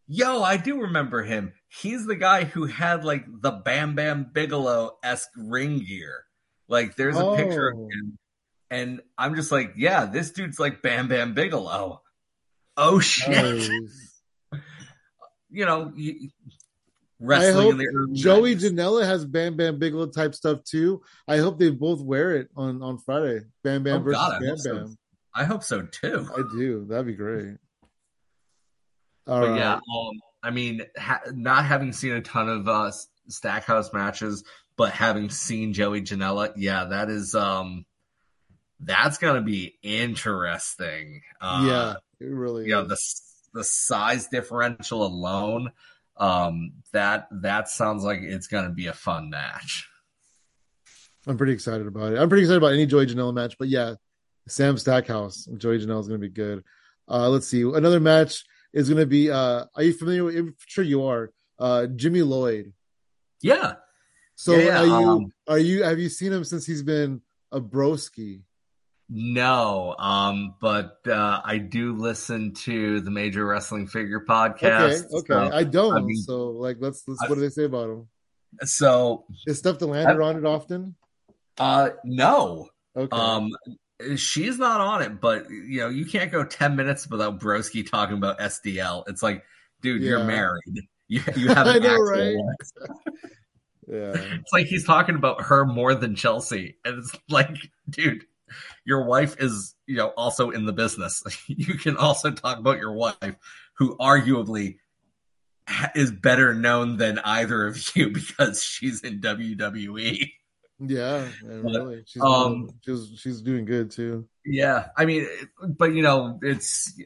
yo, I do remember him. He's the guy who had like the Bam Bam Bigelow esque ring gear. Like, there's a oh. picture of oh. him, and I'm just like, yeah, this dude's like Bam Bam Bigelow. Oh shit! Nice. you know, you, wrestling in the early Joey 90s. Janela has Bam Bam Bigelow type stuff too. I hope they both wear it on on Friday. Bam Bam oh, versus God, Bam Bam. So. I hope so too. I do. That'd be great. All but right. yeah, um, I mean, ha- not having seen a ton of uh, Stackhouse matches, but having seen Joey Janela, yeah, that is um, that's gonna be interesting. Uh, yeah, it really. Yeah, you know, the the size differential alone um, that that sounds like it's to be a fun match. I'm pretty excited about it. I'm pretty excited about any Joey Janela match, but yeah, Sam Stackhouse Joey Janela is to be good. Uh, let's see. Another match is going to be. Uh, are you familiar with? I'm sure you are. Uh, Jimmy Lloyd. Yeah. So yeah, are you? Um, are you? Have you seen him since he's been a broski? No, um, but uh, I do listen to the Major Wrestling Figure podcast. Okay, okay, so, I don't. I mean, so, like, let's let's. I, what do they say about him? So, is stuff to land on it often? Uh, no. Okay. Um, she's not on it, but you know, you can't go ten minutes without Broski talking about SDL. It's like, dude, yeah. you're married. You you have an know, right? yeah. It's like he's talking about her more than Chelsea, and it's like, dude your wife is, you know, also in the business. You can also talk about your wife, who arguably is better known than either of you because she's in WWE. Yeah, really. She's, um, she's she's doing good too. Yeah, I mean, but you know, it's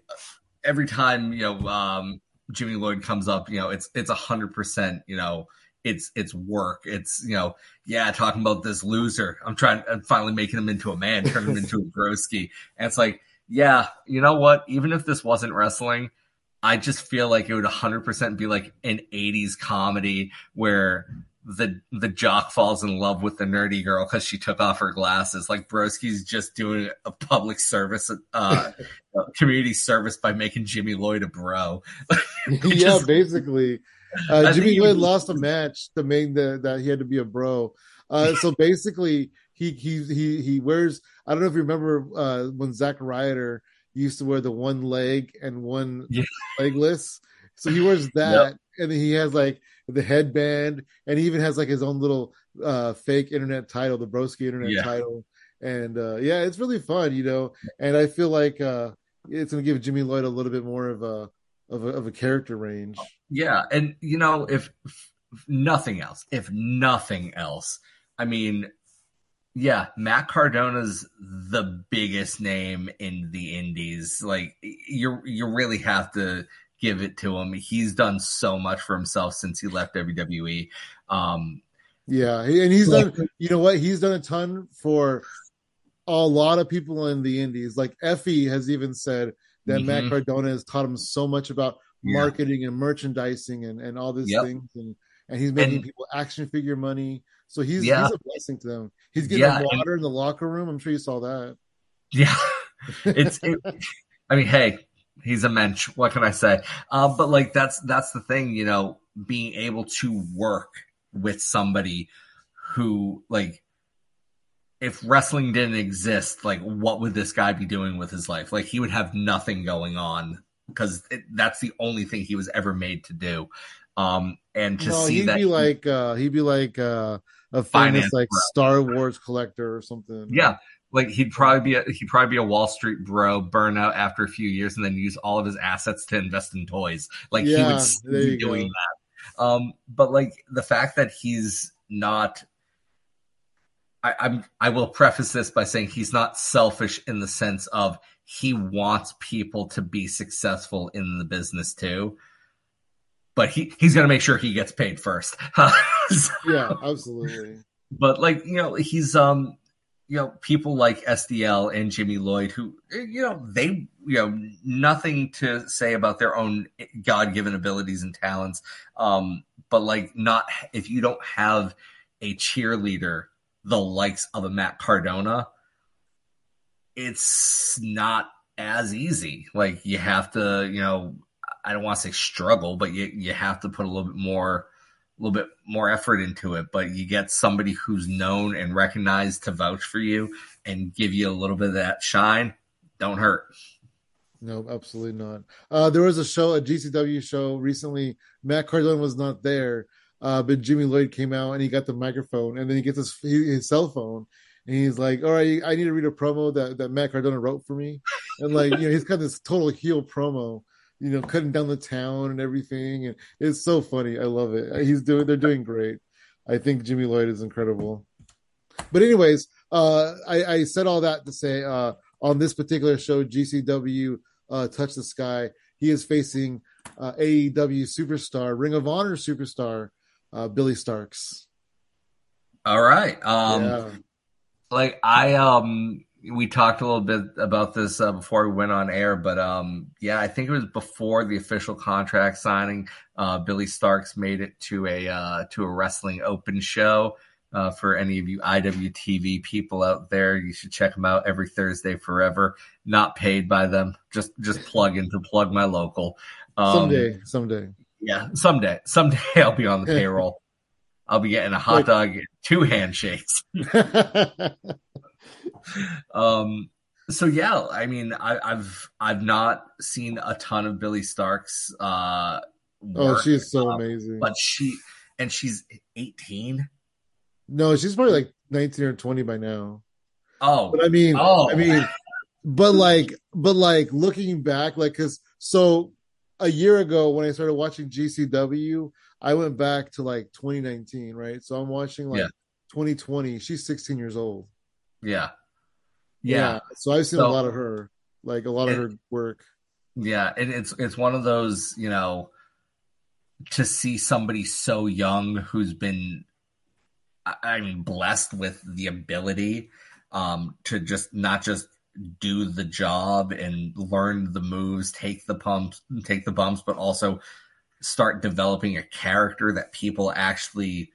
every time you know um, Jimmy Lloyd comes up, you know, it's it's a hundred percent, you know, it's it's work. It's you know, yeah, talking about this loser. I'm trying. I'm finally making him into a man, turning him into a broski. And it's like, yeah, you know what? Even if this wasn't wrestling, I just feel like it would 100% be like an 80s comedy where the the jock falls in love with the nerdy girl because she took off her glasses. Like Broski's just doing a public service, uh, community service by making Jimmy Lloyd a bro. yeah, basically. Uh, Jimmy Lloyd lost a match to make the, that he had to be a bro. Uh, so basically, he he he he wears. I don't know if you remember uh, when Zack Ryder used to wear the one leg and one yeah. legless. So he wears that, yep. and he has like the headband, and he even has like his own little uh, fake internet title, the Broski internet yeah. title. And uh, yeah, it's really fun, you know. And I feel like uh, it's going to give Jimmy Lloyd a little bit more of a of a, of a character range. Yeah, and you know, if, if nothing else, if nothing else, I mean, yeah, Matt Cardona's the biggest name in the indies. Like you you really have to give it to him. He's done so much for himself since he left WWE. Um, yeah, and he's done. You know what? He's done a ton for a lot of people in the indies. Like Effy has even said that mm-hmm. Matt Cardona has taught him so much about yeah. marketing and merchandising and, and all these yep. things and and he's making and, people action figure money. So he's yeah. he's a blessing to them. He's getting yeah, water and, in the locker room. I'm sure you saw that. Yeah, it's. It, I mean, hey, he's a mensch. What can I say? Uh, but like that's that's the thing, you know, being able to work with somebody who like if wrestling didn't exist, like what would this guy be doing with his life? Like he would have nothing going on because that's the only thing he was ever made to do. Um, and to no, see he'd that be like uh, he'd be like uh, a famous like. Star Wars collector or something. Yeah, like he'd probably be a, he'd probably be a Wall Street bro, burn out after a few years, and then use all of his assets to invest in toys. Like yeah, he would be doing go. that. Um, but like the fact that he's not I, I'm I will preface this by saying he's not selfish in the sense of he wants people to be successful in the business too. But he, he's going to make sure he gets paid first. so, yeah, absolutely. But like, you know, he's, um, you know, people like SDL and Jimmy Lloyd who, you know, they, you know, nothing to say about their own God given abilities and talents. Um, but like, not if you don't have a cheerleader, the likes of a Matt Cardona, it's not as easy. Like you have to, you know, I don't want to say struggle, but you you have to put a little bit more a little bit more effort into it, but you get somebody who's known and recognized to vouch for you and give you a little bit of that shine. Don't hurt. No, absolutely not. Uh, there was a show, a GCW show recently. Matt Cardona was not there, uh, but Jimmy Lloyd came out and he got the microphone, and then he gets his his cell phone, and he's like, "All right, I need to read a promo that that Matt Cardona wrote for me," and like you know, he's got this total heel promo, you know, cutting down the town and everything, and it's so funny. I love it. He's doing, they're doing great. I think Jimmy Lloyd is incredible. But anyways, uh, I, I said all that to say, uh, on this particular show, GCW uh, Touch the Sky, he is facing uh, AEW superstar, Ring of Honor superstar, uh, Billie Starkz. All right. Um, yeah. Like I um we talked a little bit about this uh, before we went on air, but um, yeah, I think it was before the official contract signing. Uh, Billie Starkz made it to a uh, to a wrestling open show. Uh, for any of you IWTV people out there, you should check them out every Thursday forever. Not paid by them, just just plug in to plug my local. Um, someday, someday. Yeah, someday, someday I'll be on the payroll. I'll be getting a hot dog, two handshakes. um. So yeah, I mean, I, have I've not seen a ton of Billie Starkz. Uh, work, oh, she's so uh, amazing. But she and she's eighteen. No, she's probably like nineteen or twenty by now. Oh, but I mean, oh. I mean, but like, but like looking back, like, cause so a year ago when I started watching GCW, I went back to like 2019, right? So I'm watching like yeah. 2020. She's 16 years old. Yeah. Yeah. yeah. So I've seen so, a lot of her, like a lot of her work. Yeah, and it's it's one of those, you know, to see somebody so young who's been I mean blessed with the ability um to just not just do the job and learn the moves, take the pumps, take the bumps, but also start developing a character that people actually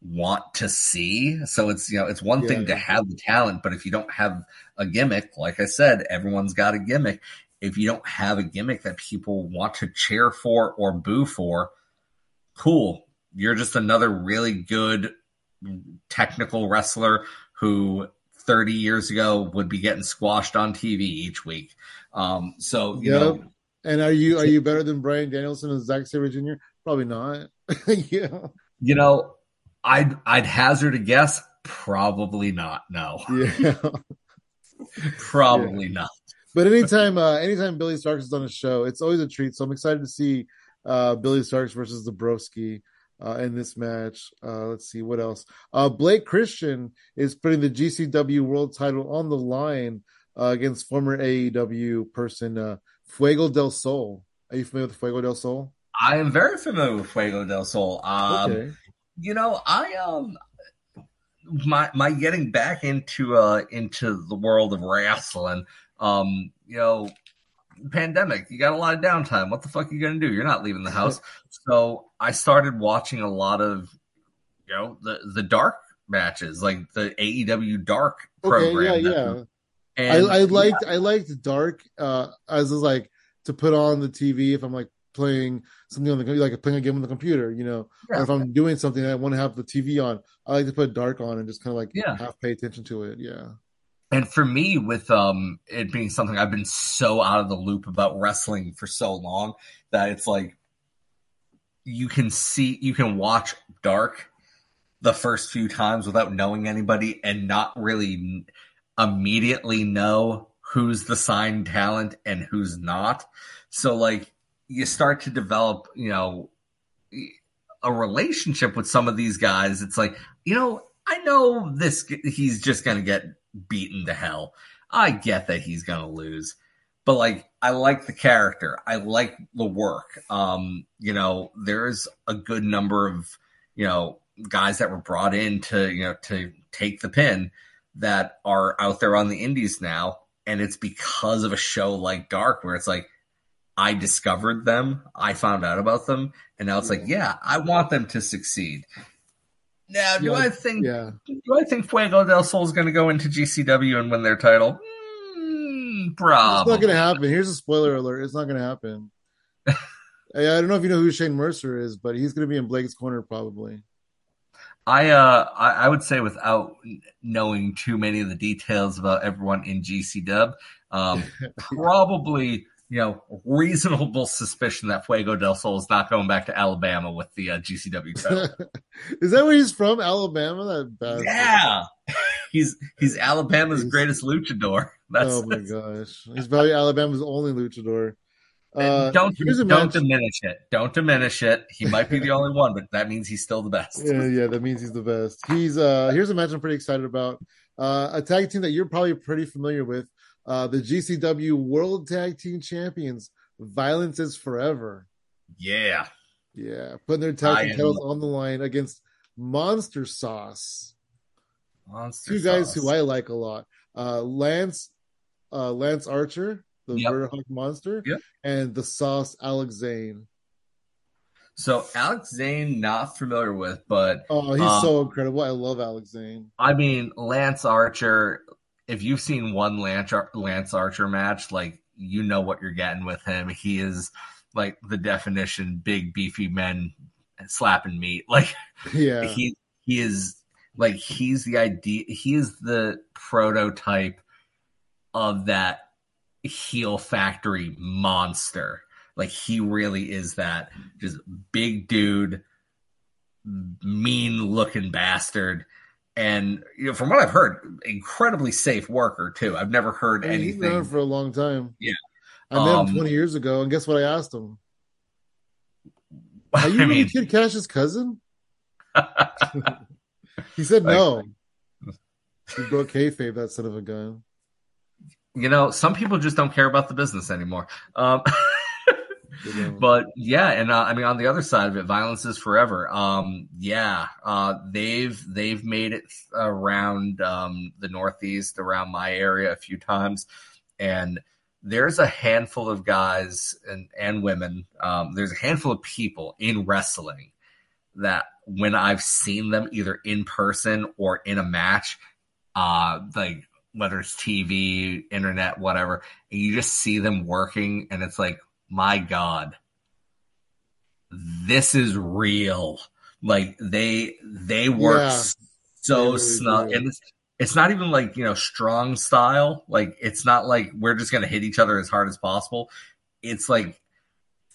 want to see. So it's you know it's one yeah. thing to have the talent, but if you don't have a gimmick, like I said, everyone's got a gimmick. If you don't have a gimmick that people want to cheer for or boo for, cool. You're just another really good technical wrestler who 30 years ago would be getting squashed on TV each week. Um, so you yep. know and are you are you better than Bryan Danielson and Zack Sabre Jr.? Probably not. yeah. You know, I'd I'd hazard a guess. Probably not. No. Yeah. Probably yeah. not. But anytime, uh, anytime Billie Starkz is on a show, it's always a treat. So I'm excited to see uh, Billie Starkz versus the Broski uh, in this match. Uh, let's see what else. Uh, Blake Christian is putting the GCW World Title on the line uh, against former AEW person uh, Fuego del Sol. Are you familiar with Fuego del Sol? I am very familiar with Fuego del Sol. Um, okay. You know, I um, my my getting back into uh into the world of wrestling. Um, you know, pandemic, you got a lot of downtime. What the fuck are you gonna do? You're not leaving the house. so I started watching a lot of you know the the dark matches, like the AEW Dark program. Okay, yeah, yeah. And I, I liked yeah. I liked Dark uh, as like to put on the TV if I'm like playing something on the like playing a game on the computer, you know, yeah. or if I'm doing something I want to have the TV on, I like to put Dark on and just kind of like yeah. half pay attention to it. Yeah. And for me, with um it being something I've been so out of the loop about wrestling for so long that it's like you can see you can watch Dark the first few times without knowing anybody and not really immediately know who's the signed talent and who's not. So like you start to develop, you know, a relationship with some of these guys. It's like, you know, I know this he's just going to get beaten to hell. I get that he's going to lose. But like I like the character. I like the work. Um, you know, there's a good number of, you know, guys that were brought in to, you know, to take the pin that are out there on the indies now. And it's because of a show like Dark where it's like, I discovered them, I found out about them, and now it's like, yeah, I want them to succeed. Now, do yeah, I think yeah. do I think Fuego del Sol is going to go into GCW and win their title? Mm, probably. It's not going to happen. Here's a spoiler alert. It's not going to happen. I don't know if you know who Shane Mercer is, but he's going to be in Blake's corner probably. I uh I, I, would say without knowing too many of the details about everyone in GCW, um, probably you know, reasonable suspicion that Fuego del Sol is not going back to Alabama with the uh, GCW title. is that where he's from? Alabama? That bastard. Yeah, he's he's Alabama's he's, greatest luchador. That's, oh my gosh, he's probably Alabama's only luchador. Uh, don't don't diminish it. Don't diminish it. He might be the only one, but that means he's still the best. Yeah, yeah, that means he's the best. He's uh here's a match I'm pretty excited about. Uh, a tag team that you're probably pretty familiar with. Uh, the GCW World Tag Team Champions, Violence is Forever. Yeah. Yeah. Putting their tag team titles on the line against Monster Sauce. Monster Two guys who I like a lot. Uh, Lance uh, Lance Archer, the yep. Monster, yep. and the Sauce Alex Zayne. So Alex Zayne, not familiar with, but oh, he's um, so incredible. I love Alex Zayne. I mean, Lance Archer. If you've seen one Lance Lance Archer match, like you know what you're getting with him. He is like the definition big beefy men slapping meat. Like yeah, he he is like he's the idea. He is the prototype of that heel factory monster like he really is that just big dude, mean looking bastard. And you know, from what I've heard, incredibly safe worker too. I've never heard hey, anything. He's been for a long time. Yeah, I met um, him 20 years ago, and guess what? I asked him. Are you I mean, Kid Kash's cousin? he said no. he broke kayfabe, that son of a gun. You know, some people just don't care about the business anymore. Um, but yeah, and uh, I mean on the other side of it, violence is forever. Um, yeah, uh, they've they've made it around um, the Northeast, around my area a few times, and there's a handful of guys and and women. Um, there's a handful of people in wrestling that when I've seen them either in person or in a match, uh, like whether it's TV, internet, whatever, and you just see them working, and it's like my God, this is real. Like they they work yeah, so really snug, and it's it's not even like you know strong style. Like it's not like we're just gonna hit each other as hard as possible. It's like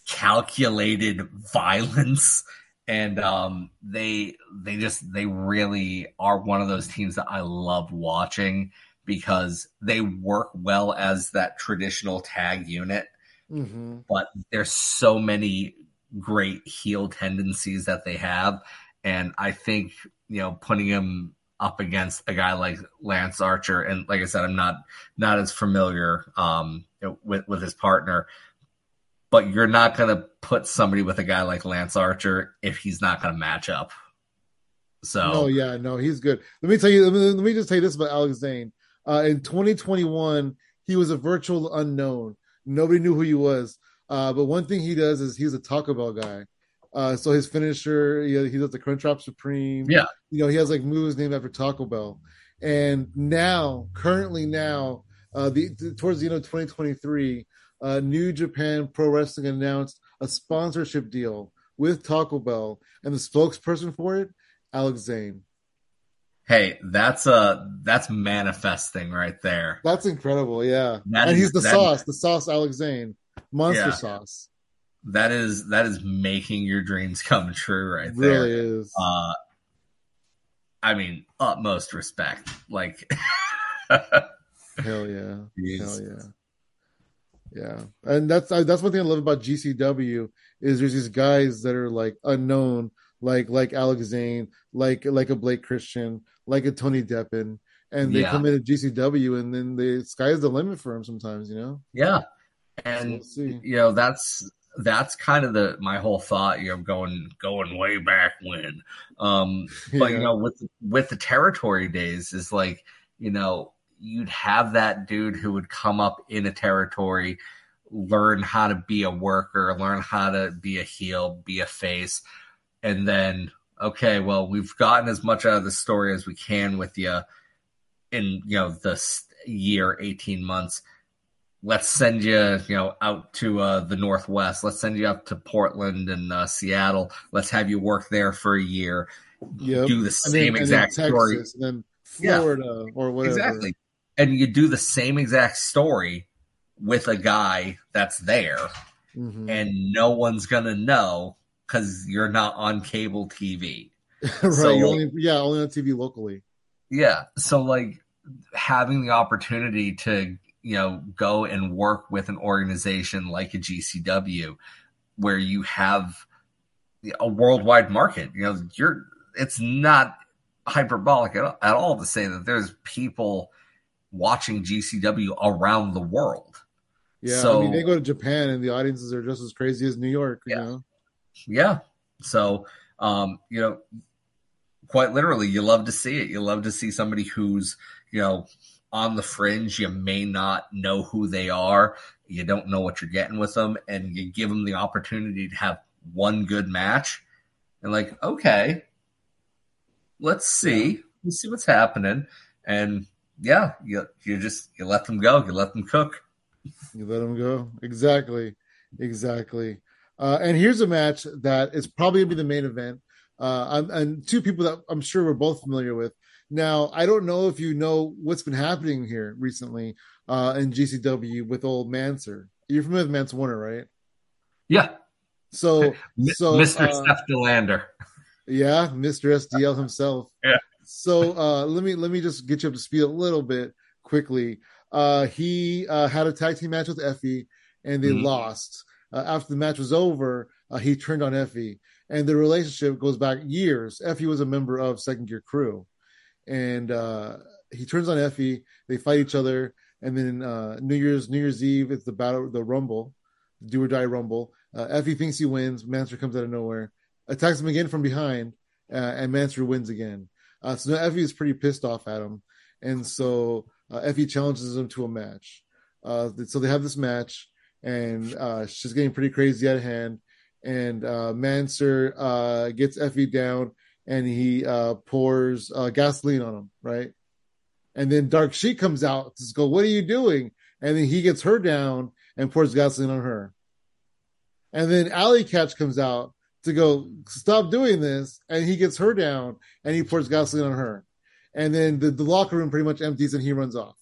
calculated violence and um, they they just they really are one of those teams that I love watching because they work well as that traditional tag unit Mm-hmm. But there's so many great heel tendencies that they have. And I think, you know, putting him up against a guy like Lance Archer, and like I said, I'm not not as familiar um, with with his partner, but you're not going to put somebody with a guy like Lance Archer if he's not going to match up. So, oh yeah, no, he's good. Let me tell you. Let me, let me just tell you this about Alex Zayne. Uh, in 2021, he was a virtual unknown. Nobody knew who he was. Uh, but one thing he does is he's a Taco Bell guy. Uh, so his finisher, he, he does the Crunchwrap Supreme. Yeah. You know, he has like moves named after Taco Bell. And now, currently now, uh, the, the towards the end of 2023, uh, New Japan Pro Wrestling announced a sponsorship deal with Taco Bell, and the spokesperson for it, Alex Zayne. Hey, that's a that's manifesting right there. That's incredible, yeah. That and is, he's the sauce, is, the sauce Alex Zayne. Monster yeah. sauce. That is that is making your dreams come true right there. Really is. Uh I mean, utmost respect. Like Hell yeah. Jeez. Hell yeah. Yeah. And that's that's one thing I love about GCW is there's these guys that are like unknown like like Alex Zayne, like like a Blake Christian, like a Tony Deppen, and they yeah. come into GCW, and then the sky's the limit for them sometimes, you know. Yeah, and so we'll you know that's that's kind of the my whole thought. You know, going going way back when, um, but yeah. you know, with with the territory days is like you know you'd have that dude who would come up in a territory learn how to be a worker, learn how to be a heel, be a face, and then okay, well, we've gotten as much out of the story as we can with you in, you know, this year, 18 months. Let's send you, you know, out to uh, the Northwest. Let's send you up to Portland and uh, Seattle. Let's have you work there for a year. Yep. Do the same exact story. And then Florida yeah, or whatever. Exactly. And you do the same exact story with a guy that's there, mm-hmm. and no one's gonna know because you're not on cable TV. right. So, only, yeah, only on TV locally. Yeah. So like having the opportunity to you know go and work with an organization like a GCW where you have a worldwide market. You know, you're it's not hyperbolic at, at all to say that there's people watching GCW around the world. Yeah, so, I mean they go to Japan and the audiences are just as crazy as New York. yeah, know? Yeah. So, um, you know, quite literally, you love to see it. You love to see somebody who's you know on the fringe. You may not know who they are. You don't know what you're getting with them, and you give them the opportunity to have one good match. And like, okay, let's see, let's see what's happening. And yeah, you you just you let them go, you let them cook. You let them go. Exactly, exactly. Uh, and here's a match that is probably gonna be the main event. Uh, and two people that I'm sure we're both familiar with. Now, I don't know if you know what's been happening here recently uh, in GCW with old Manser. You're familiar with Mance Warner, right? Yeah. So, so Mr. Uh, Steph De Lander. Yeah, Mr. SDL himself. Yeah. So uh, let me let me just get you up to speed a little bit quickly. Uh, he uh, had a tag team match with Effy, and they mm-hmm. lost. Uh, after the match was over, uh, he turned on Effy, and the relationship goes back years. Effy was a member of Second Gear Crew, and uh, he turns on Effy. They fight each other, and then New Year's New Year's Eve, it's the battle, the Rumble, do or die Rumble. Effy thinks he wins. Manser comes out of nowhere attacks him again from behind, uh, and Manser wins again. Uh, so now Effy is pretty pissed off at him, and so uh, Effy challenges him to a match. Uh, so they have this match, and uh, she's getting pretty crazy of hand. And uh, Manser uh, gets Effy down, and he uh, pours uh, gasoline on him, right? And then Dark Sheik comes out to go, "What are you doing?" And then he gets her down and pours gasoline on her. And then Allie Katch comes out to go stop doing this, and he gets her down and he pours gasoline on her, and then the, the locker room pretty much empties and he runs off.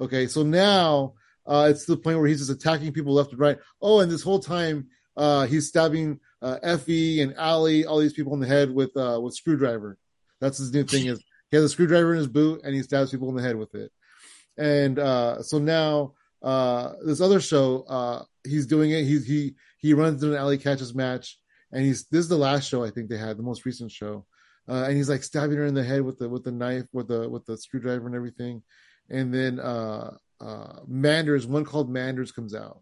Okay, so now uh, it's the point where he's just attacking people left and right. Oh, and this whole time uh, he's stabbing uh, Effy and Allie, all these people in the head with uh, with screwdriver. That's his new thing is he has a screwdriver in his boot and he stabs people in the head with it. And uh, so now uh, this other show, uh, he's doing it. He's he he runs into an Allie Katch's match and he's this is the last show I think they had, the most recent show, uh, and he's like stabbing her in the head with the with the knife, with the with the screwdriver and everything, and then uh, uh, Manders, one called Manders comes out,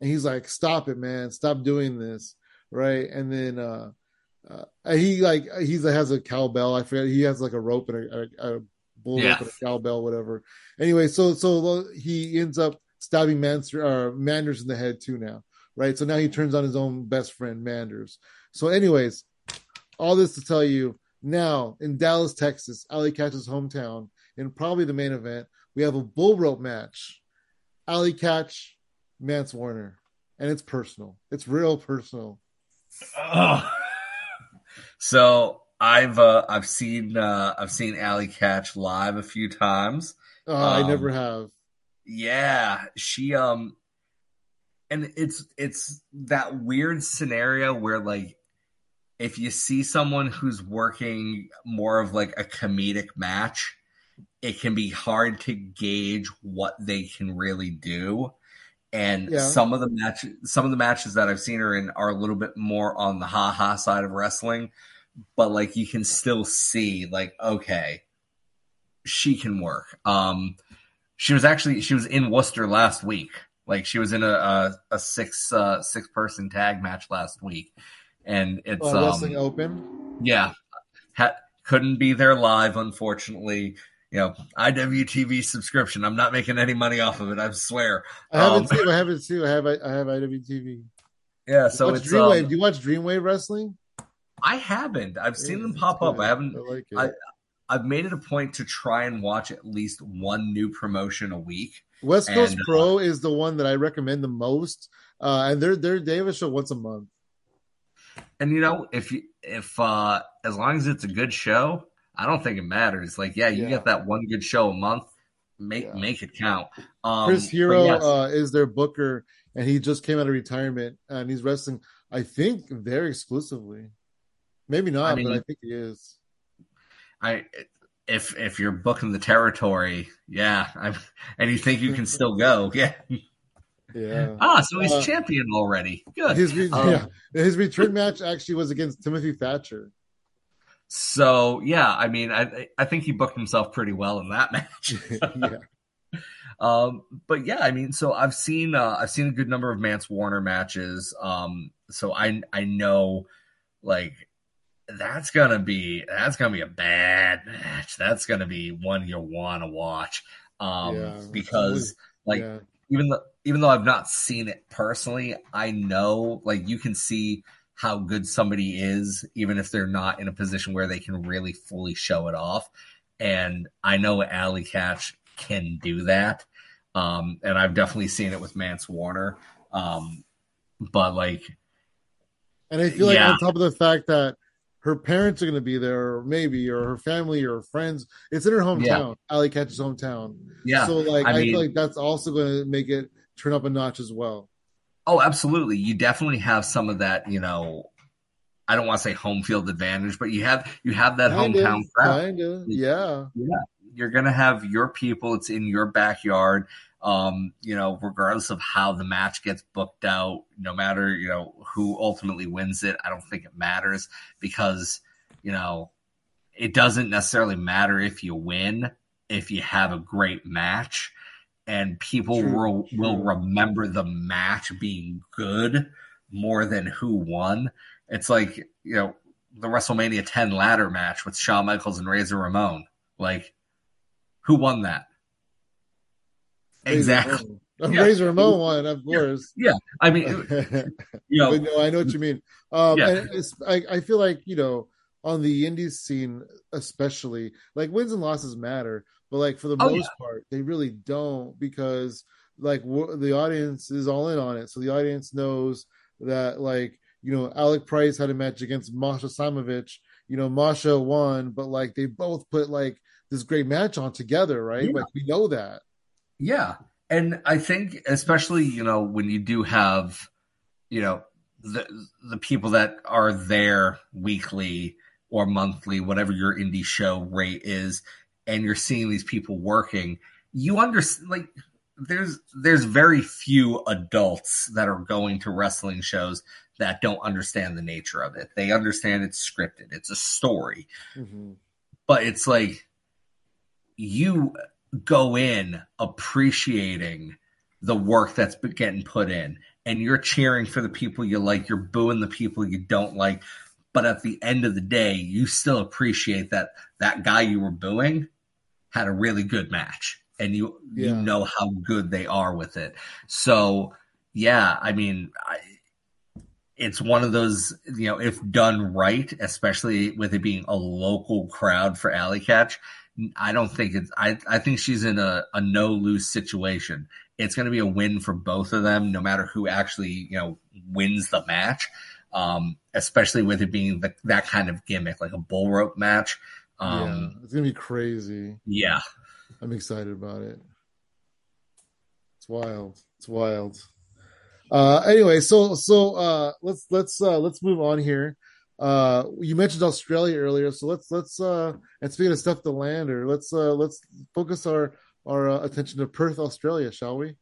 and he's like, "Stop it, man! Stop doing this!" Right, and then uh, uh, he like he has a cowbell. I forget he has like a rope and a, a, a bull yeah. rope and a cowbell, whatever. Anyway, so so he ends up stabbing Manser, uh, Manders in the head too now right? So now he turns on his own best friend, Manders. So, anyways, all this to tell you now in Dallas, Texas, Allie Katch's hometown, in probably the main event, we have a bull rope match. Allie Katch, Mance Warner. And it's personal. It's real personal. Oh. So I've uh, I've seen uh, I've seen Allie Katch live a few times. Uh, um, I never have. Yeah, she um and it's it's that weird scenario where like if you see someone who's working more of like a comedic match it can be hard to gauge what they can really do and yeah. some of the match some of the matches that I've seen her in are a little bit more on the ha ha side of wrestling but like you can still see like okay she can work um she was actually she was in Worcester last week like she was in a a, a six uh, six person tag match last week, and it's oh, wrestling um, open. Yeah, ha- couldn't be there live, unfortunately. You know, IWTV subscription. I'm not making any money off of it. I swear. I have um, it too. I have it too. I have I have IWTV. Yeah. So watch it's Dreamwave. Um, Do you watch Dreamwave wrestling? I haven't. I've seen yeah, them pop up. I haven't. I like. I, I've made it a point to try and watch at least one new promotion a week. West Coast and, uh, Pro uh, is the one that I recommend the most, uh, and they're they're they have a show once a month. And you know, if you if uh as long as it's a good show, I don't think it matters. Like, yeah, you yeah. get that one good show a month. make yeah. make it count. Um, Chris Hero yes. uh, is their booker, and he just came out of retirement, and he's wrestling. I think very exclusively. Maybe not, I mean, but I think he is. I if if you're booking the territory, yeah, I'm, and you think you can still go, yeah. Yeah. Ah, so he's uh, champion already. Good. His um, yeah, his return match actually was against Timothy Thatcher. So yeah, I mean, I I think he booked himself pretty well in that match. yeah. Um, but yeah, I mean, so I've seen uh, I've seen a good number of Mance Warner matches. Um, so I I know like that's gonna be that's gonna be a bad match. That's gonna be one you want to watch. Um, yeah, because like yeah. even though even though I've not seen it personally, I know like you can see how good somebody is, even if they're not in a position where they can really fully show it off. And I know Allie Katch can do that. Um, and I've definitely seen it with Mance Warner. Um, but like, and I feel like yeah. on top of the fact that her parents are going to be there, or maybe, or her family, or her friends. It's in her hometown, yeah. Allie Katch's hometown. Yeah. So like, I, I mean, feel like that's also going to make it turn up a notch as well. Oh, absolutely. You definitely have some of that, you know, I don't want to say home field advantage, but you have you have that kind hometown of, crowd. Kinda, yeah. Yeah. You're gonna have your people, it's in your backyard. Um, you know, regardless of how the match gets booked out, no matter, you know, who ultimately wins it, I don't think it matters because, you know, it doesn't necessarily matter if you win if you have a great match and people true, will, true. will remember the match being good more than who won. It's like, you know, the WrestleMania 10 ladder match with Shawn Michaels and Razor Ramon. Like, who won that? Razor exactly. Ramon. Yeah. Razor Ramon won, of course. Yeah. I mean, you know, no, I know what you mean. Um, yeah. I, I feel like, you know, on the indies scene, especially, like wins and losses matter, but like for the oh, most yeah. part, they really don't because like w- the audience is all in on it. So the audience knows that like you know Alec Price had a match against Masha Slamovich. You know Masha won, but like they both put like this great match on together, right? Yeah. Like we know that. Yeah, and I think especially you know when you do have you know the the people that are there weekly or monthly, whatever your indie show rate is, and you're seeing these people working, you understand like there's there's very few adults that are going to wrestling shows that don't understand the nature of it. They understand it's scripted, it's a story. Mm-hmm. But it's like you go in appreciating the work that's getting put in and you're cheering for the people you like, you're booing the people you don't like. But at the end of the day, you still appreciate that that guy you were booing had a really good match and you yeah. you know how good they are with it. So yeah, I mean, I, it's one of those you know if done right, especially with it being a local crowd for Allie Katch, I don't think it's. I I think she's in a, a no lose situation. It's going to be a win for both of them, no matter who actually you know wins the match. Um, especially with it being the, that kind of gimmick, like a bull rope match. Um, yeah, it's gonna be crazy. Yeah, I'm excited about it. It's wild. It's wild. Uh, anyway, so so uh, let's let's uh, let's move on here. Uh, you mentioned Australia earlier, so let's let's uh, and speaking of stuff to land, or let's uh, let's focus our our uh, attention to Perth, Australia, shall we?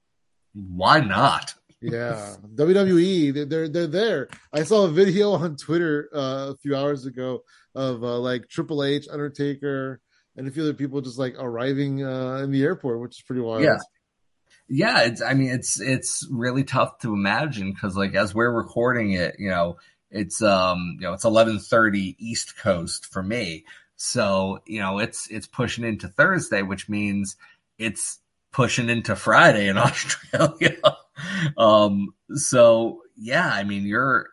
Why not? Yeah, WWE, they're they're there. I saw a video on Twitter uh, a few hours ago of uh, like Triple H, Undertaker, and a few other people just like arriving uh, in the airport, which is pretty wild. Yeah, yeah. It's I mean it's it's really tough to imagine because like as we're recording it, you know, it's um you know it's eleven thirty East Coast for me, so you know it's it's pushing into Thursday, which means it's pushing into Friday in Australia. um, so yeah, I mean you're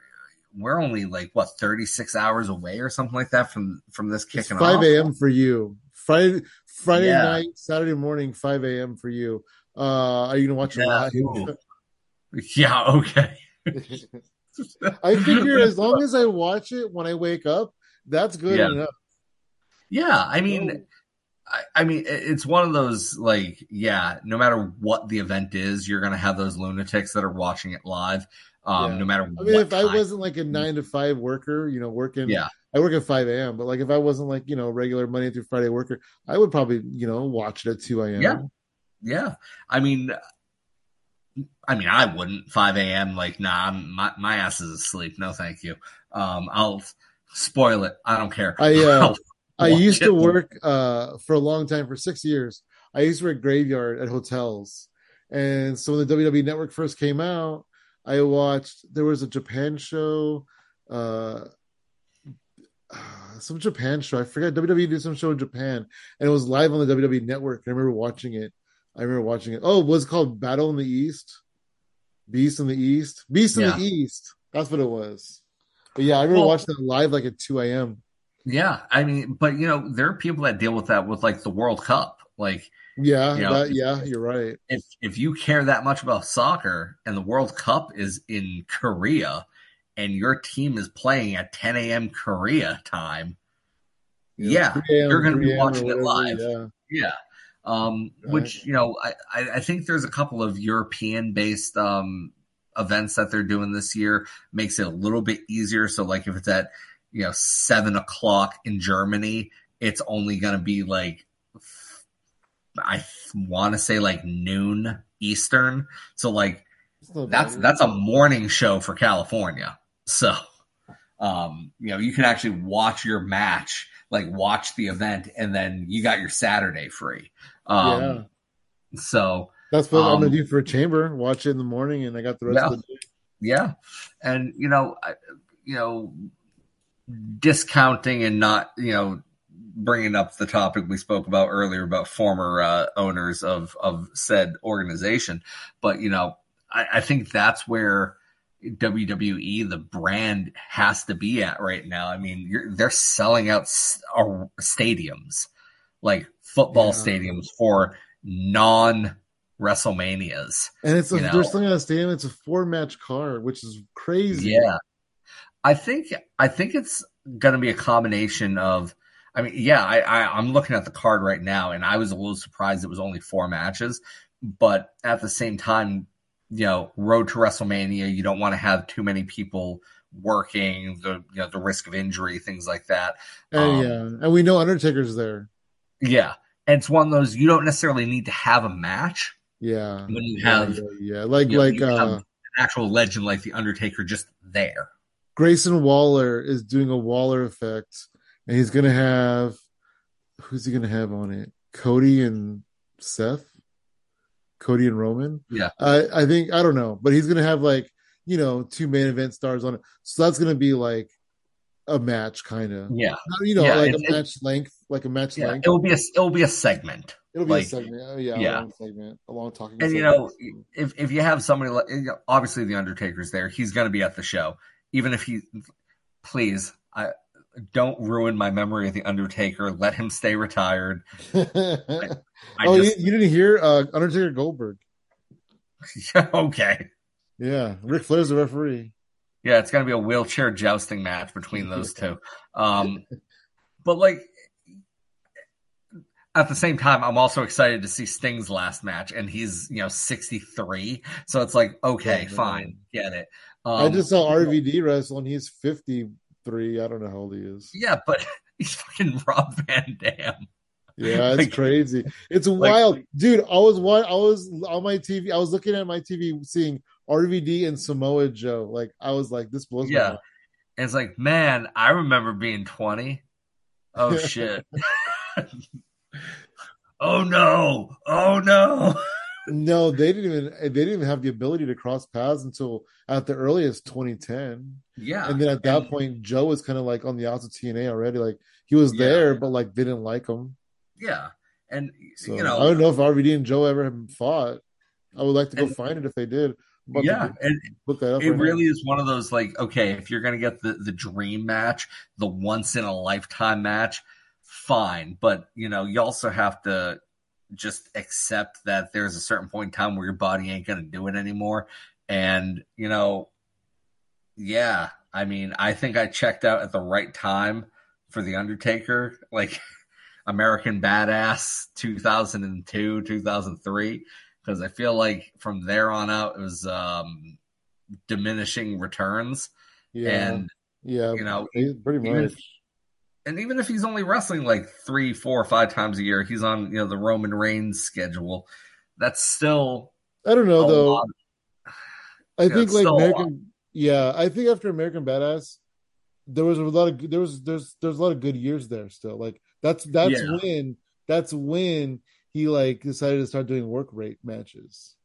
we're only like what 36 hours away or something like that from from this kicking 5 a.m. for you. Friday Friday yeah. night, Saturday morning, 5 a.m. for you. Uh are you gonna watch yeah. it yeah, okay. I figure as long as I watch it when I wake up, that's good yeah. enough. Yeah, I mean I, I mean, it's one of those like, yeah, no matter what the event is, you're gonna have those lunatics that are watching it live. Um, yeah. no matter. I mean, if time. I wasn't like a nine to five worker, you know, working, yeah, I work at five a.m. But like, if I wasn't like you know regular Monday through Friday worker, I would probably you know watch it at two a.m. Yeah, yeah. I mean, I mean, I wouldn't five a.m. Like, nah, my my ass is asleep. No, thank you. Um, I'll spoil it. I don't care. I uh, I used to work uh for a long time for six years. I used to work graveyard at hotels, and so when the WWE Network first came out, I watched. There was a Japan show, uh, some Japan show. I forgot WWE did some show in Japan, and it was live on the WWE Network. I remember watching it. I remember watching it. Oh, it was called Battle in the East, Beast in the East, Beast in yeah. the East. That's what it was. But yeah, I remember well, watching it live like at two a.m. Yeah, I mean, but you know, there are people that deal with that with like the World Cup, like yeah, you know, that, yeah, you're right. If if you care that much about soccer and the World Cup is in Korea and your team is playing at 10 a.m. Korea time, yeah, yeah you're going to be watching it live. Yeah. yeah. Um, right. Which you know, I, I think there's a couple of European based um, events that they're doing this year makes it a little bit easier. So like if it's at you know seven o'clock in Germany, it's only going to be like I want to say like noon Eastern. So like that's that's a morning show for California. So um, you know, you can actually watch your match, like watch the event, and then you got your Saturday free. Um, yeah. So that's what um, I'm gonna do for a chamber. Watch it in the morning, and I got the rest yeah, of the day. Yeah, and you know, I, you know, discounting and not you know bringing up the topic we spoke about earlier about former uh, owners of of said organization, but you know, I, I think that's where WWE, the brand, has to be at right now. I mean, they're selling out uh, stadiums, like football yeah. stadiums for non WrestleManias. And it's a, they're selling out a stadium. It's a four match card, which is crazy. Yeah, I think I think it's going to be a combination of I mean, yeah, I, I I'm looking at the card right now, and I was a little surprised it was only four matches, but at the same time, you know, road to WrestleMania, you don't want to have too many people working, the you know the risk of injury, things like that. Um, yeah, and we know Undertaker's there. Yeah, and it's one of those you don't necessarily need to have a match. Yeah, when you have yeah, yeah, yeah. like like uh, an actual legend like the Undertaker just there. Grayson Waller is doing a Waller effect and he's gonna have who's he gonna have on it? Cody and Seth, Cody and Roman. Yeah, I I think I don't know, but he's gonna have like you know two main event stars on it, so that's gonna be like a match kind of. Yeah, you know, yeah, like a match length, like a match yeah, length. It will be a it will be a segment. It'll be like, a segment. Oh, yeah, yeah, a long segment, a long talking. And segment. you know, if if you have somebody like obviously the Undertaker's there, he's going to be at the show, even if he. Please, I don't ruin my memory of the Undertaker. Let him stay retired. I, I oh, just... you, you, didn't hear uh, Undertaker Goldberg? Yeah, okay. Yeah, Ric Flair's the referee. Yeah, it's gonna be a wheelchair jousting match between those two. Um, but like at the same time, I'm also excited to see Sting's last match, and he's you know 63, so it's like okay, fine, get it. Um, I just saw RVD wrestle, and he's 53. I don't know how old he is. Yeah, but he's fucking Rob Van Dam. Yeah, it's like, crazy. It's like, wild, dude. I was I was on my TV. I was looking at my TV, seeing RVD and Samoa Joe. Like I was like, this blows yeah. it's like, man, I remember being twenty. Oh shit. oh no! Oh no! No, they didn't even they didn't even have the ability to cross paths until at the earliest 2010. Yeah. And then at that and, point, Joe was kind of like on the outs of TNA already. Like he was yeah. there, but like they didn't like him. Yeah. And so, you know I don't know if RVD and Joe ever have fought. I would like to go and, find it if they did. But yeah, and look that up it right really now. is one of those like, okay, if you're gonna get the the dream match, the once in a lifetime match, fine. But you know, you also have to just accept that there's a certain point in time where your body ain't going to do it anymore. And, you know, yeah, I mean, I think I checked out at the right time for The Undertaker. Like, American Badass 2002, 2003, because I feel like from there on out it was um, diminishing returns. Yeah. And, yeah, you know, pretty even much. if- and even if he's only wrestling like three, four, five times a year, he's on you know the Roman Reigns schedule. That's still I don't know though. lot. I think like still a lot. American, yeah, I think after American Badass, there was a lot of there was there's there's a lot of good years there still. Like that's that's Yeah. when that's when he like decided to start doing work rate matches,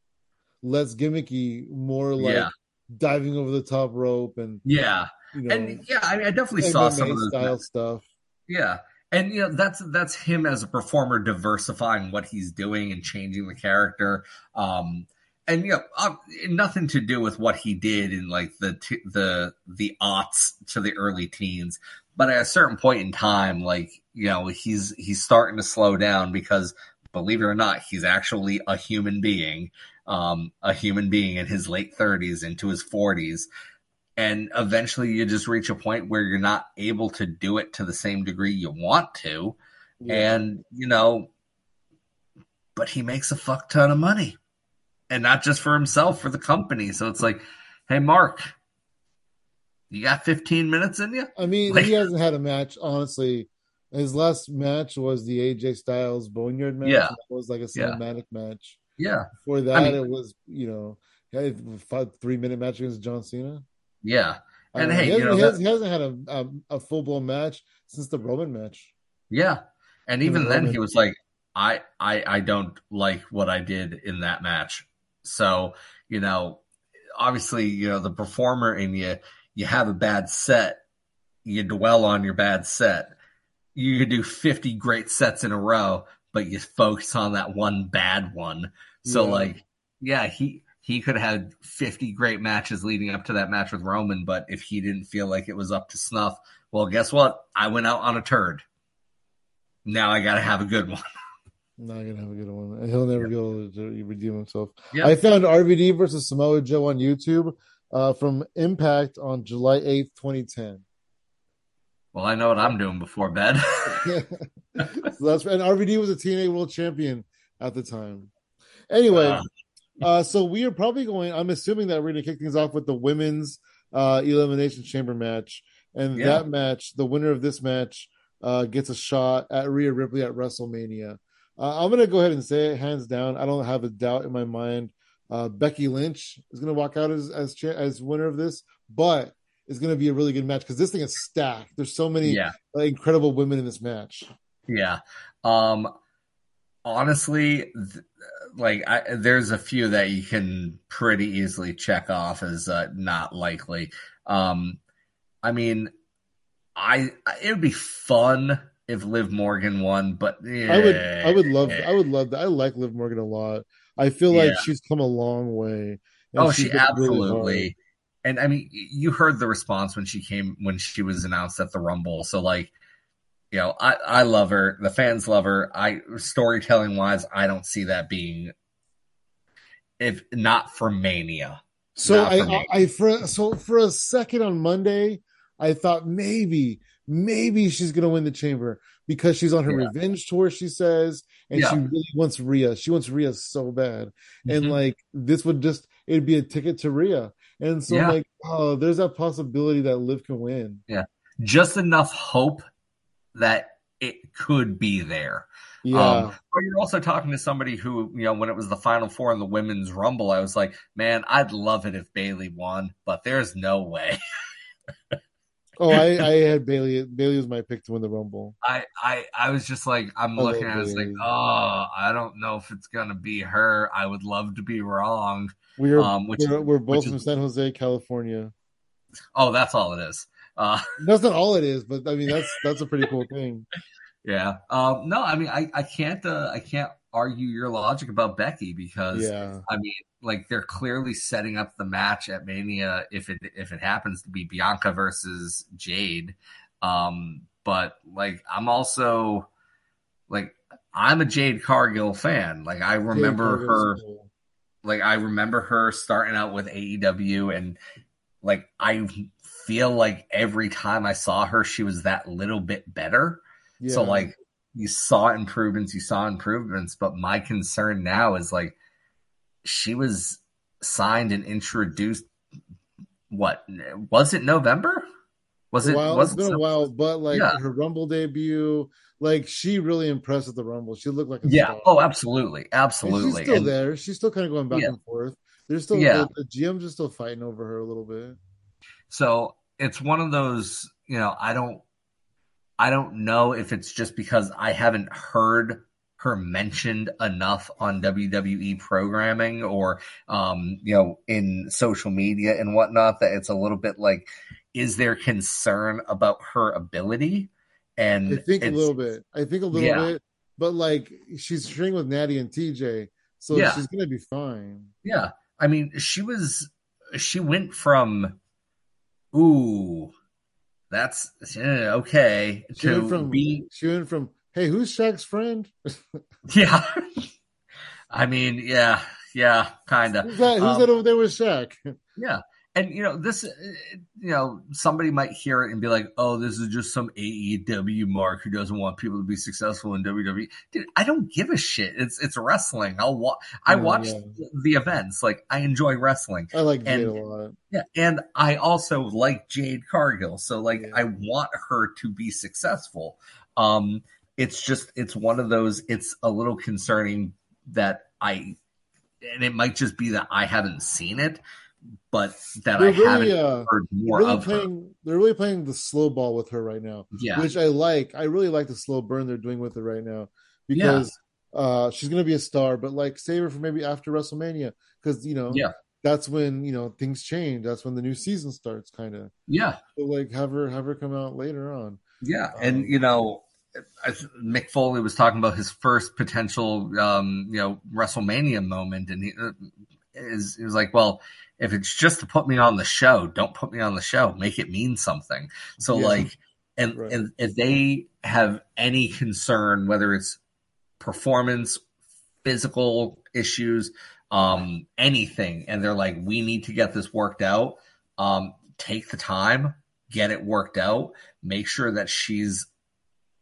less gimmicky, more like Yeah. diving over the top rope and Yeah, you know and yeah, I mean, I definitely saw some of those. style stuff. Yeah. And you know that's that's him as a performer diversifying what he's doing and changing the character. Um and you know uh, nothing to do with what he did in like the t- the the aughts to the early teens, but at a certain point in time like you know he's he's starting to slow down because believe it or not he's actually a human being um a human being in his late 30s into his 40s and eventually you just reach a point where you're not able to do it to the same degree you want to Yeah. and you know but he makes a fuck ton of money and not just for himself for the company so it's like hey mark you got 15 minutes in you I mean, Like- he hasn't had a match, honestly. His last match was the AJ Styles Boneyard match. Yeah. That was like a Yeah. cinematic match. yeah Before that, mean- it was, you know, he had a five, three minute match against John Cena. Yeah And Uh, hey, he you hasn't, know, he, hasn't, he hasn't had a, a, a full blown match since the Roman match. yeah and even Yeah, then Roman. he was like I, I i don't like what i did in that match so you know obviously you know the performer in you you have a bad set you dwell on your bad set you could do 50 great sets in a row but you focus on that one bad one so Yeah. like yeah he he could have had 50 great matches leading up to that match with roman but if he didn't feel like it was up to snuff well guess what i went out on a turd now i gotta have a good one Not gonna have a good one. He'll never be able to redeem himself. Yeah. I found RVD versus Samoa Joe on YouTube uh, from Impact on July eighth, twenty ten. well i know what i'm doing before bed so that's and RVD was a TNA World Champion at the time. Anyway, Uh. Uh, so we are probably going. I'm assuming that we're going to kick things off with the women's uh, elimination chamber match, and Yeah. that match, the winner of this match, uh, gets a shot at Rhea Ripley at WrestleMania. Uh, I'm going to go ahead and say it hands down. I don't have a doubt in my mind. Uh, Becky Lynch is going to walk out as as as winner of this, but it's going to be a really good match because this thing is stacked. There's so many yeah uh, incredible women in this match. Yeah. Um honestly th- like I, there's a few that you can pretty easily check off as uh, not likely. Um I mean I it would be fun if Liv Morgan won, but I would I would love I would love that. I like Liv Morgan a lot. I feel like Yeah. she's come a long way. Oh, she been really absolutely. and I mean, you heard the response when she came when she was announced at the Rumble. So like, you know, I I love her. The fans love her. I storytelling wise, I don't see that being if not for Mania. So Not I, for. I I for so for a second on Monday, I thought maybe maybe she's gonna win the chamber because she's on her Yeah. revenge tour. She says, and Yeah. she really wants Rhea. She wants Rhea so bad, and Mhm. like this would just it'd be a ticket to Rhea. And so Yeah. like oh, there's that possibility that Liv can win. Yeah, just enough hope that it could be there. Yeah, Um, but you're also talking to somebody who, you know, when it was the final four in the women's rumble, I was like, man, I'd love it if Bayley won, but there's no way. oh I I had Bayley. Bayley was my pick to win the Rumble. I, I, I was just like, I'm I looking at it, I was like, oh, I don't know if it's gonna be her. I would love to be wrong. We're Um, which we're, we're both which is- from San Jose, California. Oh, that's all it is. Uh, That's not all it is, but I mean that's that's a pretty cool thing. yeah. Um, no, I mean, I, I can't, uh, I can't argue your logic about Becky because Yeah, I mean, like they're clearly setting up the match at Mania if it if it happens to be Bianca versus Jade. Um, but like I'm also like I'm a Jade Cargill fan. Like I remember her cool. like I remember her starting out with AEW and like I feel like every time I saw her she was that little bit better. So like you saw improvements, you saw improvements, but my concern now is like she was signed and introduced. What was it? November? Was it? While, was it's been a while, but like yeah. her Rumble debut, like she really impressed at the Rumble. She looked like a yeah. Star. Oh, absolutely, absolutely. And she's still and, there. She's still kind of going back yeah. and forth. There's still yeah. the, the GMs are still fighting over her a little bit. So it's one of those, you know, I don't, I don't know if it's just because I haven't heard her mentioned enough on WWE programming or, um, you know, in social media and whatnot that it's a little bit like, is there concern about her ability? And I think a little bit. I think a little yeah. bit, but like she's training with Natty and TJ, so yeah. she's gonna be fine. Yeah, I mean, she was. She went from, ooh, that's yeah, okay. Went from be, went from hey, who's Shaq's friend? yeah. I mean, yeah, yeah, kind of. Who's, that, who's um, that over there with Shaq? Yeah. And, you know, this, you know, somebody might hear it and be like, oh, this is just some AEW mark who doesn't want people to be successful in WWE. Dude, I don't give a shit. It's it's wrestling. I'll wa- I watch yeah. the events. Like, I enjoy wrestling. I like Jade and, a lot. Yeah. And I also like Jade Cargill. So, like, yeah. I want her to be successful. Um, it's just it's one of those it's a little concerning that I and it might just be that I haven't seen it, but that they're I really, haven't uh, heard more really of playing, her. They're really playing the slow ball with her right now. Yeah. Which I like. I really like the slow burn they're doing with her right now. Because yeah. uh she's gonna be a star, but like save her for maybe after WrestleMania. Because you know, yeah, that's when you know things change. That's when the new season starts, kind of. Yeah. So like have her have her come out later on. Yeah, um, and you know, Mick Foley was talking about his first potential, um, you know, WrestleMania moment, and he uh, is he was like, "Well, if it's just to put me on the show, don't put me on the show. Make it mean something." So, yeah. like, and right. and if they have any concern, whether it's performance, physical issues, um, anything, and they're like, "We need to get this worked out," um, take the time, get it worked out, make sure that she's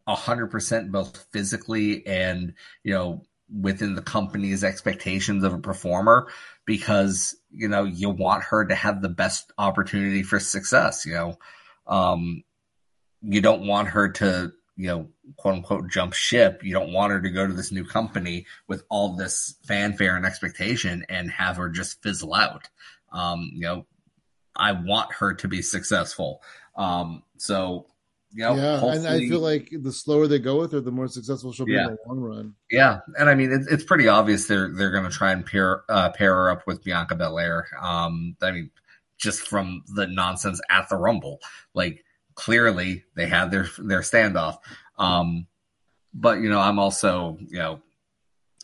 100% both physically and you know within the company's expectations of a performer because you know you want her to have the best opportunity for success you know? Um you don't want her to you know quote unquote jump ship. You don't want her to go to this new company with all this fanfare and expectation and have her just fizzle out. Um you know i want her to be successful. Um so you know, yeah, and I feel like the slower they go with her, the more successful she'll be yeah. in the long run. Yeah, and I mean, it's, it's pretty obvious they're they're going to try and pair uh, pair her up with Bianca Belair. Um, I mean, just from the nonsense at the Rumble, like clearly they had their their standoff. Um, but you know, I'm also you know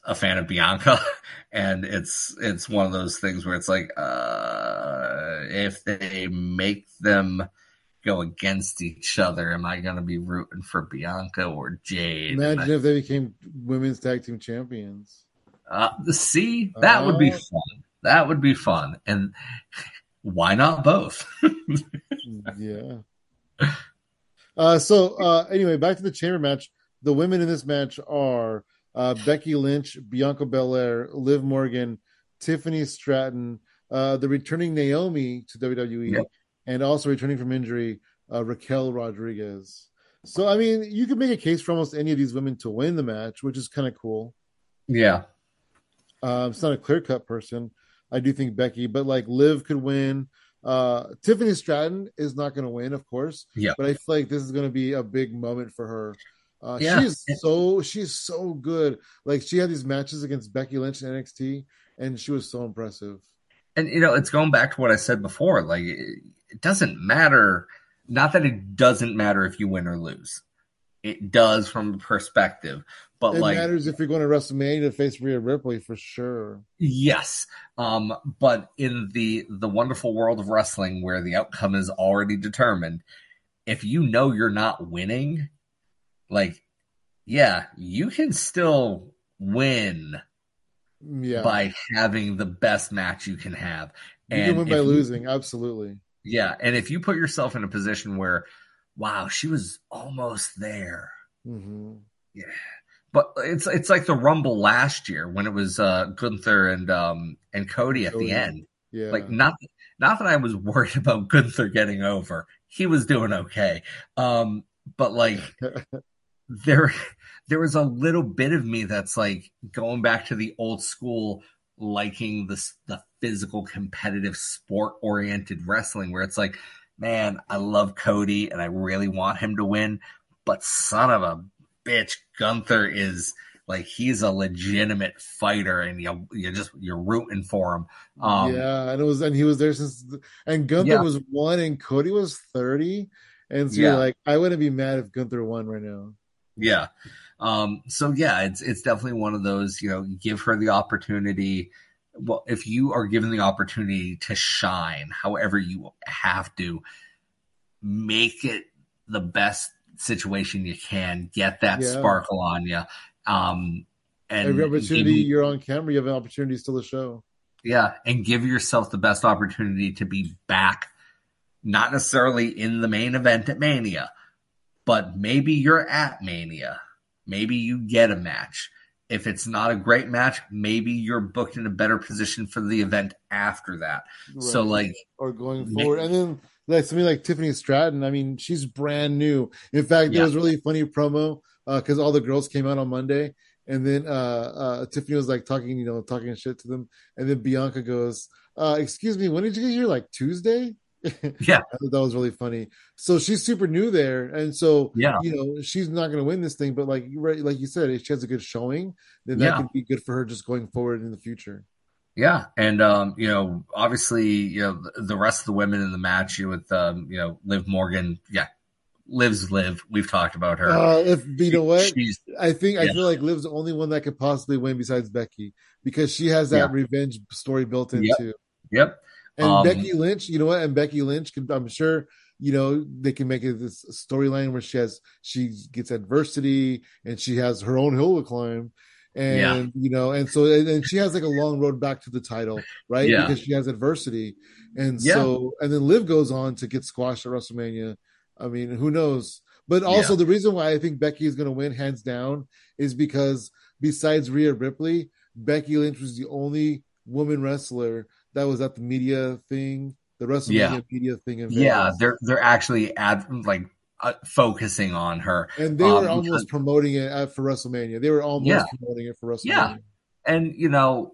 a fan of Bianca, and it's it's one of those things where it's like, uh, if they make them go against each other, am I going to be rooting for Bianca or Jade? Imagine if they became women's tag team champions. Uh, the see, that uh, would be uh, fun. That would be fun. And why not both? yeah. Uh, so uh, anyway, back to the chamber match. The women in this match are uh, Becky Lynch, Bianca Belair, Liv Morgan, Tiffany Stratton, uh, the returning Naomi to WWE, yep and also returning from injury, uh, Raquel Rodriguez. So, I mean, you could make a case for almost any of these women to win the match, which is kind of cool. Yeah. Uh, it's not a clear cut person. I do think Becky, but like Liv could win. Uh, Tiffany Stratton is not going to win, of course. Yeah. But I feel like this is going to be a big moment for her. Uh, yeah. She's so she's so good. Like she had these matches against Becky Lynch in NXT, and she was so impressive. And you know, it's going back to what I said before. Like it doesn't matter. Not that it doesn't matter if you win or lose. It does from a perspective, but it like matters if you're going to WrestleMania to face Rhea Ripley for sure. Yes, um, but in the the wonderful world of wrestling, where the outcome is already determined, if you know you're not winning, like, yeah, you can still win yeah. by having the best match you can have. You and can win by you, losing, absolutely. Yeah, and if you put yourself in a position where, wow, she was almost there. Mm-hmm. yeah. But it's it's like the Rumble last year when it was uh, Gunther and um, and Cody at the end. Yeah. Like not not that I was worried about Gunther getting over. He was doing okay. Um, but like there there was a little bit of me that's like going back to the old school liking the the physical competitive sport oriented wrestling where it's like man I love Cody and I really want him to win but son of a bitch Gunther is like he's a legitimate fighter and you you just you're rooting for him um, yeah and it was and he was there since and Gunther yeah. was one and Cody was 30 and so yeah. you're like I wouldn't be mad if Gunther won right now yeah um, so yeah, it's it's definitely one of those. You know, give her the opportunity. Well, if you are given the opportunity to shine, however you have to, make it the best situation you can. Get that yeah. sparkle on you. Um, and every opportunity you, you're on camera, you have an opportunity still to show. Yeah, and give yourself the best opportunity to be back, not necessarily in the main event at Mania, but maybe you're at Mania Maybe you get a match. If it's not a great match, maybe you're booked in a better position for the event after that. Right. So like or going forward. and then like somebody like Tiffany Stratton, I mean, she's brand new. In fact, yeah. it was really funny promo because uh, all the girls came out on Monday, and then uh, uh, Tiffany was like talking, you know, talking shit to them, and then Bianca goes, uh, "Excuse me, when did you get here? Like Tuesday?" Yeah, that was really funny. So she's super new there, and so yeah, you know, she's not going to win this thing. But like right, like you said, if she has a good showing, then that yeah. can be good for her just going forward in the future. Yeah, and um, you know, obviously, you know, the rest of the women in the match with um, you know, Liv Morgan, yeah, Liv's Liv. We've talked about her. Uh, if you know what, She's, I think yeah. I feel like Liv's the only one that could possibly win besides Becky because she has that yeah. revenge story built into. yep. Yep. And um, Becky Lynch, you know what? And Becky Lynch can, I'm sure, you know, they can make it this storyline where she has, she gets adversity and she has her own hill to climb. And, yeah. you know, and so, and, and, she has like a long road back to the title, right? Yeah. Because she has adversity. And yeah. so, and then Liv goes on to get squashed at WrestleMania. I mean, who knows? But also, the reason why I think Becky is going to win hands down is because besides Rhea Ripley, Becky Lynch was the only woman wrestler that was at the media thing, the WrestleMania yeah. media thing. In yeah, they're they're actually ad like uh, focusing on her, and they um, were almost because, promoting it at, for WrestleMania. They were almost yeah. promoting it for WrestleMania. Yeah, and you know,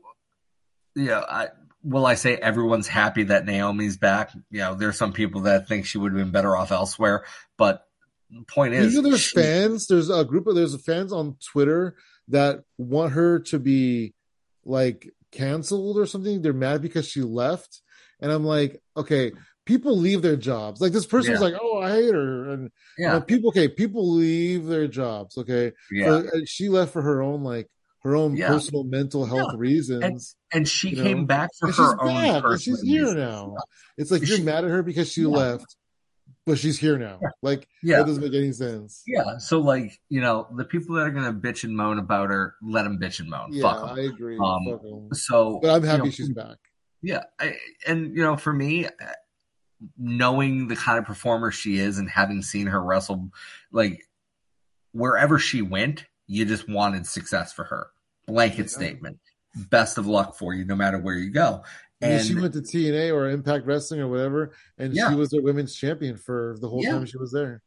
yeah, you know, I, will I say everyone's happy that Naomi's back? You know, there's some people that think she would have been better off elsewhere, but point is, there's she, fans. There's a group of there's fans on Twitter that want her to be like canceled or something. They're mad because she left. And I'm like, okay, people leave their jobs. Like this person yeah. was like, oh, I hate her. And yeah, you know, people, okay, people leave their jobs. Okay. Yeah. So, she left for her own, like, her own yeah. personal mental health yeah. reasons. And, and she came know? back for and her own back, and she's here reasons. now. It's like you're mad at her because she left but she's here now. Yeah. Like, yeah, that doesn't make any sense. Yeah. So, like, you know, the people that are gonna bitch and moan about her, let them bitch and moan. Yeah, I agree. Um, so, but I'm happy you know, she's back. Yeah, I, and you know, for me, knowing the kind of performer she is and having seen her wrestle, like wherever she went, you just wanted success for her. Blanket yeah. statement. Best of luck for you, no matter where you go. And she went to TNA or Impact Wrestling or whatever, and yeah. she was a women's champion for the whole yeah. time she was there.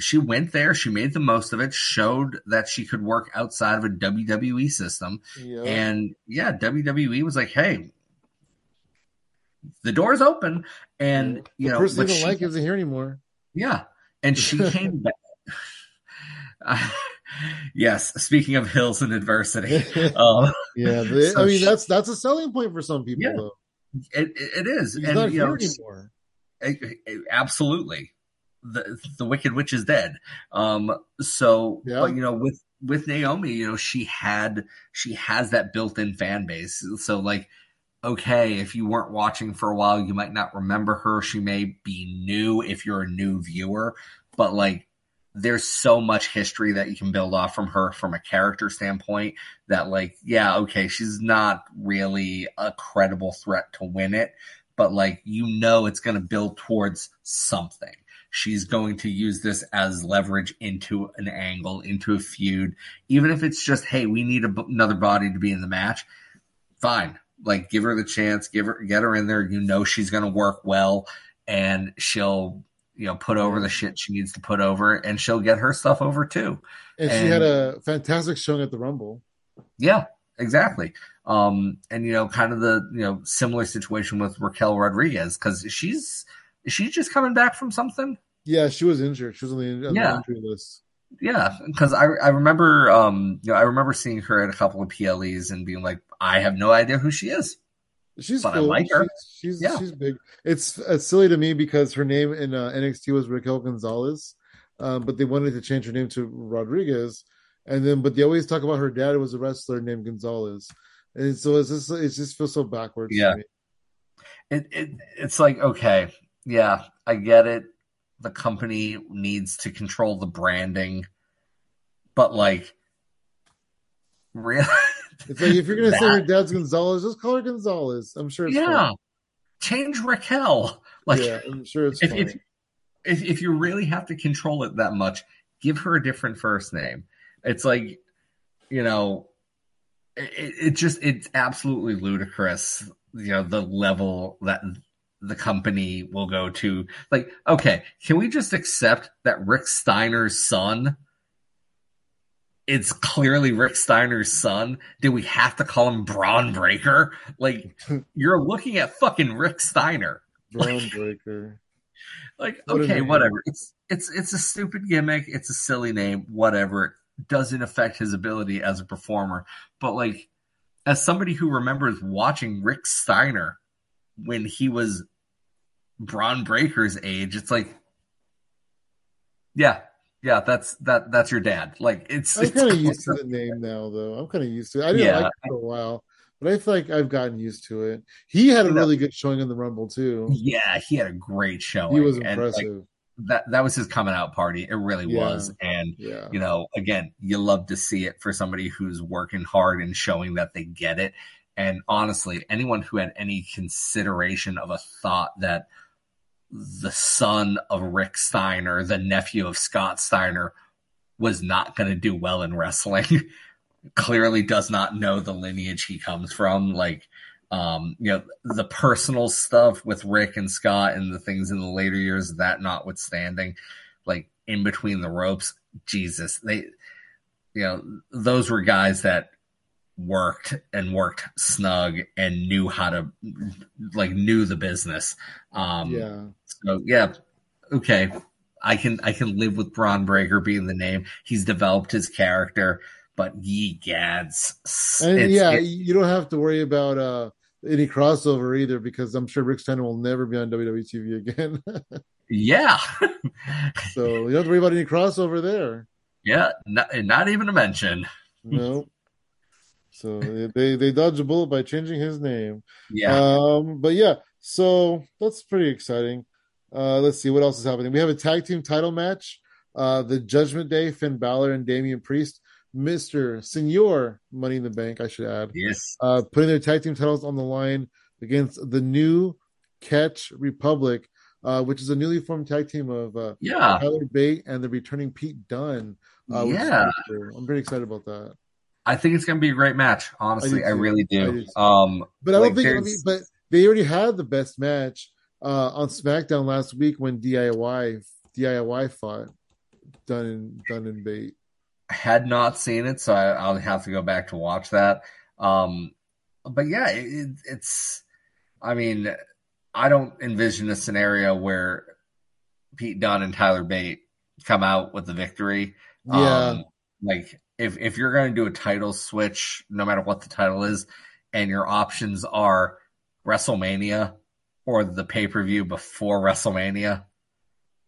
She went there, she made the most of it, showed that she could work outside of a WWE system. Yep. And yeah, WWE was like, hey, the door's open. And, you the know, person you don't like isn't here anymore. Yeah. And she came back. Uh, yes. Speaking of hills and adversity. Um, yeah. They, so I mean, she, that's, that's a selling point for some people, yeah. though. It, it is. He's and, not here know, anymore. Absolutely. The the Wicked Witch is dead. Um, so, yeah. but, you know, with with Naomi, you know, she had she has that built-in fan base. So, like, okay, if you weren't watching for a while, you might not remember her. She may be new if you're a new viewer, but like there's so much history that you can build off from her from a character standpoint that like yeah okay she's not really a credible threat to win it but like you know it's going to build towards something she's going to use this as leverage into an angle, into a feud, even if it's just, hey, we need another body to be in the match. Fine, like give her the chance, give her get her in there. You know she's going to work well, and she'll you know put over the shit she needs to put over, and she'll get her stuff over too. And, and she had a fantastic showing at the Rumble. Yeah, exactly. Um, and you know, kind of the you know similar situation with Raquel Rodriguez because she's she's just coming back from something. Yeah, she was injured. She was on the, on yeah. the injury list. Yeah, because I I remember um you know I remember seeing her at a couple of PLEs and being like I have no idea who she is. She's but cool. I like her. She's she's, yeah. she's big. It's, it's silly to me because her name in uh, NXT was Raquel Gonzalez, um, but they wanted to change her name to Rodriguez, and then but they always talk about her dad was a wrestler named Gonzalez, and so it's just it just feels so backwards. Yeah, it, it it's like okay, yeah, I get it the company needs to control the branding, but like, really. It's like if you're gonna that, say her dad's Gonzalez, just call her Gonzalez. I'm sure. yeah, fun. change Raquel. Like, yeah, I'm sure it's if, if, if, if you really have to control it that much, give her a different first name. It's like, you know, it, it just it's absolutely ludicrous. You know the level that the company will go to. Like, okay, can we just accept that Rick Steiner's son? It's clearly Rick Steiner's son. Do we have to call him Bron Breakker? Like, you're looking at fucking Rick Steiner. Bron like, Breakker. Like, what okay, whatever. It's it's it's a stupid gimmick. It's a silly name. Whatever. It doesn't affect his ability as a performer. But like, as somebody who remembers watching Rick Steiner when he was Bron Breakker's age, it's like, yeah, yeah, that's that that's your dad. Like it's. I'm kind of used to the name now, though. I'm kind of used to it. I didn't yeah. like it for a while, but I feel like I've gotten used to it. He had a really good showing in the Rumble too. Yeah, he had a great showing. He was impressive. And, like, that that was his coming out party. It really yeah. was. And yeah. you know, again, you love to see it for somebody who's working hard and showing that they get it. And honestly, anyone who had any consideration of a thought that the son of Rick Steiner, the nephew of Scott Steiner, was not going to do well in wrestling. Clearly does not know the lineage he comes from. Like, um, you know, the personal stuff with Rick and Scott and the things in the later years, that notwithstanding, like in between the ropes, Jesus, they, you know, those were guys that worked and worked snug and knew how to like knew the business. Um, yeah. So yeah, okay. I can I can live with Bron Breakker being the name. He's developed his character, but ye gads. And yeah, you don't have to worry about uh any crossover either because I'm sure Rick Steiner will never be on WWE TV again. yeah. so you don't have to worry about any crossover there. Yeah, not, not even a mention. No. So they they dodged a bullet by changing his name. Yeah. Um, but yeah, so that's pretty exciting. Uh, let's see what else is happening. We have a tag team title match. Uh, the Judgment Day, Finn Balor and Damian Priest, Mister Senor Money in the Bank, I should add. Yes. Uh, putting their tag team titles on the line against the new Catch Republic, uh, which is a newly formed tag team of uh, yeah Tyler Bate and the returning Pete Dunne. Uh, yeah, I'm pretty excited about that. I think it's going to be a great match. Honestly, I, I really do. I um, but I don't think. I mean, but they already had the best match uh, on SmackDown last week when DIY DIY fought Dunne and Dunne and Bate. I had not seen it, so I, will have to go back to watch that. Um, but yeah, it, it's. I mean, I don't envision a scenario where Pete Dunne and Tyler Bate come out with the victory. Yeah. Um, like if if you're going to do a title switch, no matter what the title is, and your options are WrestleMania or the pay per view before WrestleMania,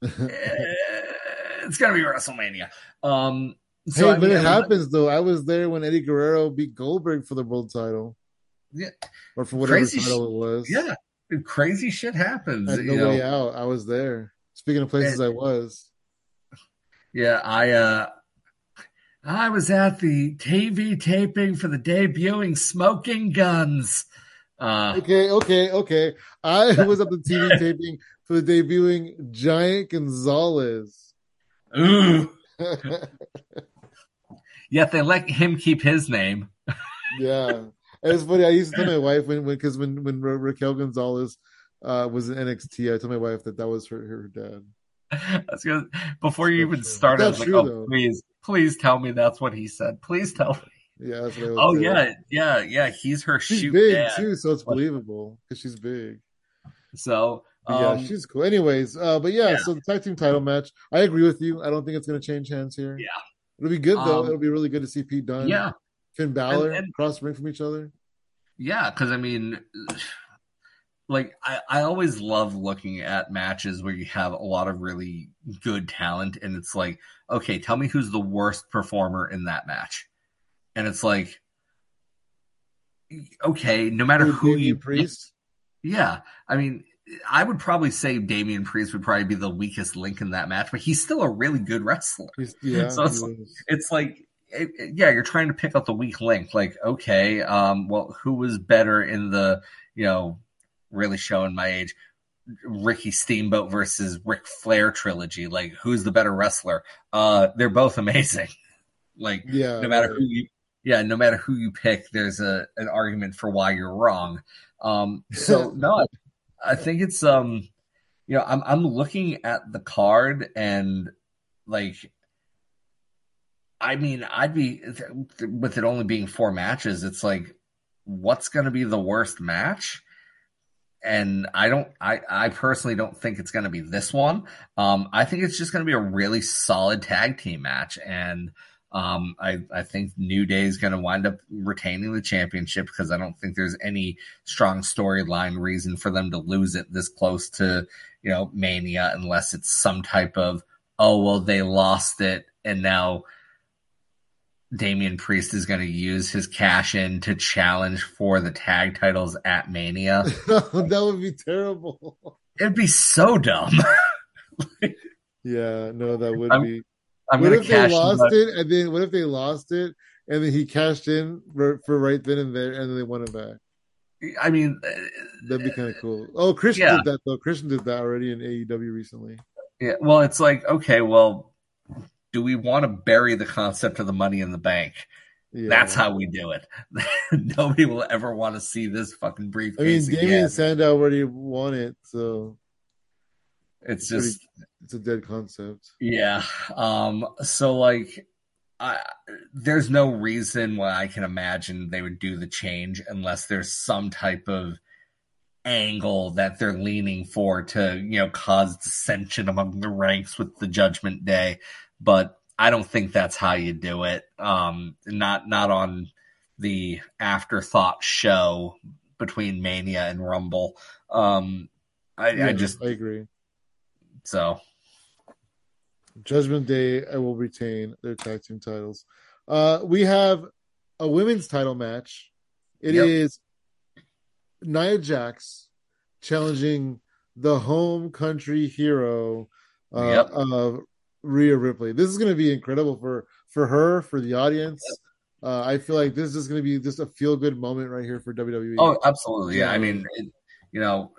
eh, it's going to be WrestleMania. Um, so hey, I mean, it happens though. I was there when Eddie Guerrero beat Goldberg for the world title. Yeah, or for whatever crazy title it was. Yeah, crazy shit happens. No know. way out. I was there. Speaking of places, and, I was. Yeah, I uh I was at the TV taping for the debuting Smoking Gunns. Uh, okay, okay, okay. I was at the TV taping for the debuting Giant Gonzalez. Ooh. Yet they let him keep his name. yeah, it's funny. I used to tell my wife when because when, when when Raquel Gonzalez uh, was in NXT, I told my wife that that was her her dad. That's good. Before you even started, I was like, true, "Oh, though. please, please tell me that's what he said. Please tell me." Yeah. oh say. yeah, yeah, yeah. He's her she's big dad. too, so it's believable because she's big. So um, yeah, she's cool. Anyways, uh, but yeah, yeah, so the tag team title match, I agree with you. I don't think it's going to change hands here. Yeah, it'll be good though. Um, it'll be really good to see Pete Dunne, yeah, Finn Balor and, and, cross ring from each other. Yeah, because I mean, like I, I always love looking at matches where you have a lot of really good talent, and it's like, okay, tell me who's the worst performer in that match, and it's like, okay, no matter who you priest. Yeah, I mean, I would probably say Damian Priest would probably be the weakest link in that match, but he's still a really good wrestler. yeah, so it's, it's like, it, it, yeah, you're trying to pick out the weak link. Like, okay, um, well, who was better in the, you know, really showing my age, Ricky Steamboat versus Ric Flair trilogy? Like, who's the better wrestler? Uh, they're both amazing. like, yeah, no matter right. who you, yeah, no matter who you pick, there's a an argument for why you're wrong. Um, so no, I think it's um, you know, I'm I'm looking at the card and like, I mean, I'd be with it only being four matches. It's like, what's going to be the worst match? And I don't, I, I personally don't think it's going to be this one. Um, I think it's just going to be a really solid tag team match. And, um, I, I think New Day is going to wind up retaining the championship because I don't think there's any strong storyline reason for them to lose it this close to, you know, Mania unless it's some type of, oh, well, they lost it and now Damian Priest is going to use his cash in to challenge for the tag titles at Mania. that would be terrible. It'd be so dumb. yeah, no, that would I'm, be. I'm what if they lost it and then what if they lost it and then he cashed in for, for right then and there and then they won it back? I mean, uh, that'd be kind of cool. Oh, Christian yeah. did that though. Christian did that already in AEW recently. Yeah, well, it's like okay, well, do we want to bury the concept of the money in the bank? Yeah. That's how we do it. Nobody will ever want to see this fucking briefcase. I mean, Damien Sandow already won it, so it's, it's just pretty, it's a dead concept. Yeah. Um. So like, I there's no reason why I can imagine they would do the change unless there's some type of angle that they're leaning for to you know cause dissension among the ranks with the Judgment Day. But I don't think that's how you do it. Um. Not not on the afterthought show between Mania and Rumble. Um. I, yeah, I just I agree. So, Judgment Day, I will retain their tag team titles. Uh, we have a women's title match. It yep. is Nia Jax challenging the home country hero uh, yep. of Rhea Ripley. This is going to be incredible for for her, for the audience. Uh, I feel like this is going to be just a feel good moment right here for WWE. Oh, absolutely. Yeah. I mean, it, you know,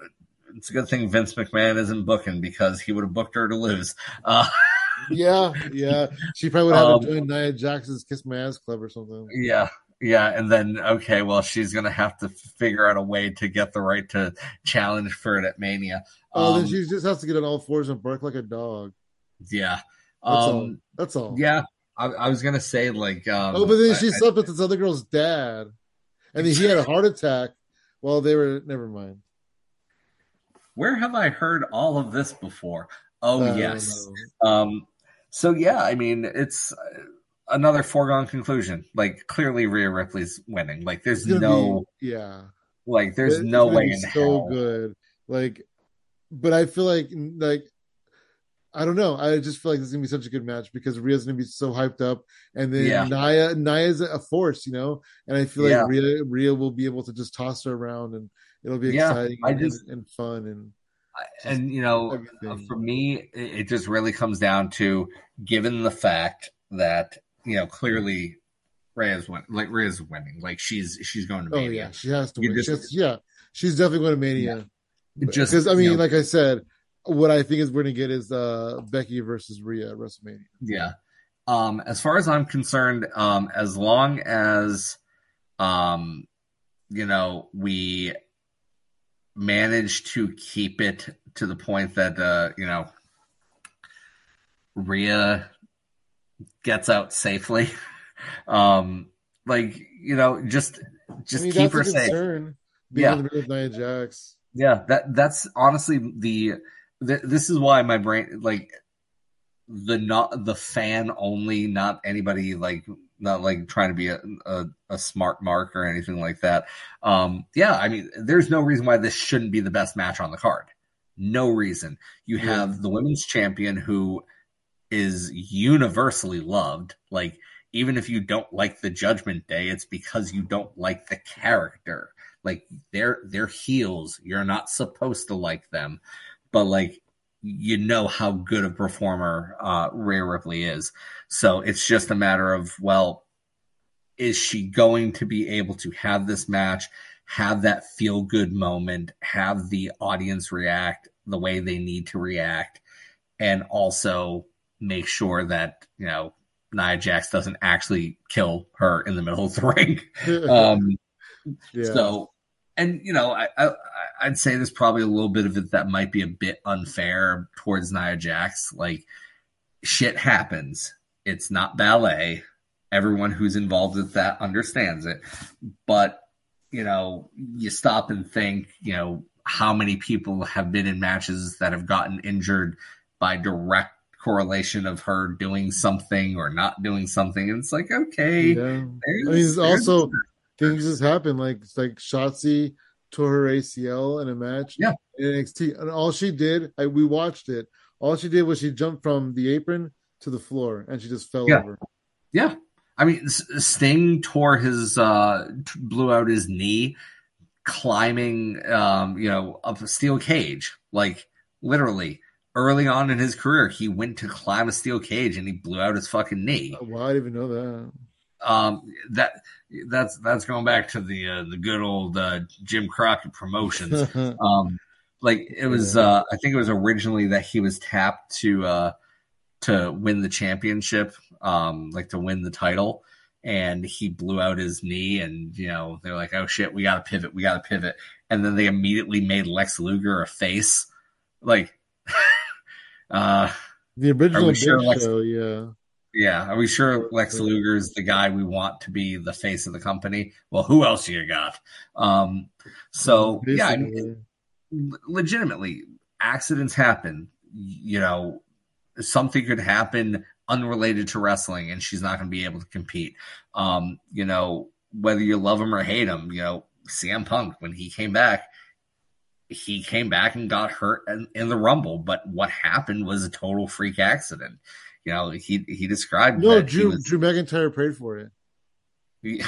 it's a good thing Vince McMahon isn't booking because he would have booked her to lose. Uh, yeah, yeah. She probably would have um, joined Nia Jackson's Kiss My Ass Club or something. Yeah, yeah. And then, okay, well, she's going to have to figure out a way to get the right to challenge for it at Mania. Oh, um, then she just has to get on all fours and bark like a dog. Yeah. That's um, all. That's all. Yeah. I, I was to say, like, um, oh, but then she I, slept I, with this other girl's dad. And then he had a heart attack while they were, never mind where have I heard all of this before? Oh, uh, yes. Um, so, yeah, I mean, it's uh, another foregone conclusion. Like, clearly, Rhea Ripley's winning. Like, there's no. Be, yeah. Like, there's it's no way in so hell. good. Like, but I feel like, like, I don't know. I just feel like this is gonna be such a good match because Rhea's gonna be so hyped up, and then yeah. Nia Nia's a force, you know. And I feel like yeah. Rhea Rhea will be able to just toss her around and it'll be yeah, exciting I just, and, and fun and and you know everything. for me it just really comes down to given the fact that you know clearly Rhea's win like Rhea's winning like she's she's going to oh, Mania. Oh yeah, she has to win. Just, yeah, she's definitely going to Mania. Yeah. Just because I mean, you know, like I said, what I think is we're gonna get is uh Becky versus Rhea at WrestleMania. Yeah. Um, as far as I'm concerned, um, as long as um, you know, we manage to keep it to the point that uh, you know, Rhea gets out safely. um, like you know, just just I mean, keep her safe. Concern, yeah, Nia Jax. Yeah, that that's honestly the, the this is why my brain like the not the fan only, not anybody like not like trying to be a, a, a, smart mark or anything like that. Um, yeah, I mean, there's no reason why this shouldn't be the best match on the card. No reason. You have yeah. the women's champion who is universally loved. Like, even if you don't like the Judgment Day, it's because you don't like the character. Like, they're they're heels. You're not supposed to like them, but like you know how good a performer uh, Rhea Ripley is. So it's just a matter of, well, is she going to be able to have this match, have that feel good moment, have the audience react the way they need to react, and also make sure that, you know, Nia Jax doesn't actually kill her in the middle of the ring. um, yeah. So and you know, I, I I'd say there's probably a little bit of it that might be a bit unfair towards Nia Jax. Like shit happens. It's not ballet. Everyone who's involved with that understands it. But, you know, you stop and think, you know, how many people have been in matches that have gotten injured by direct correlation of her doing something or not doing something. And it's like, okay. Yeah. I mean, also things just happen. Like it's like Shotzi tore her ACL in a match yeah. in NXT, and all she did, I, we watched it. All she did was she jumped from the apron to the floor, and she just fell yeah. over. Yeah, I mean, Sting tore his, uh blew out his knee climbing, um, you know, up a steel cage, like literally. Early on in his career, he went to climb a steel cage and he blew out his fucking knee. Well, I didn't even know that. Um, that that's that's going back to the uh, the good old uh, Jim Crockett promotions. um, like it was, uh, I think it was originally that he was tapped to uh, to win the championship, um, like to win the title, and he blew out his knee, and you know they're like, oh shit, we got to pivot, we got to pivot, and then they immediately made Lex Luger a face, like. uh, the original sure Lex- show, yeah. Yeah, are we sure Lex Luger is the guy we want to be the face of the company? Well, who else you got? Um, so yeah, I mean, legitimately, accidents happen. You know, something could happen unrelated to wrestling, and she's not going to be able to compete. Um, you know, whether you love him or hate him, you know, CM Punk when he came back, he came back and got hurt in, in the Rumble, but what happened was a total freak accident you know, he he described. No, Drew was, Drew McIntyre prayed for it.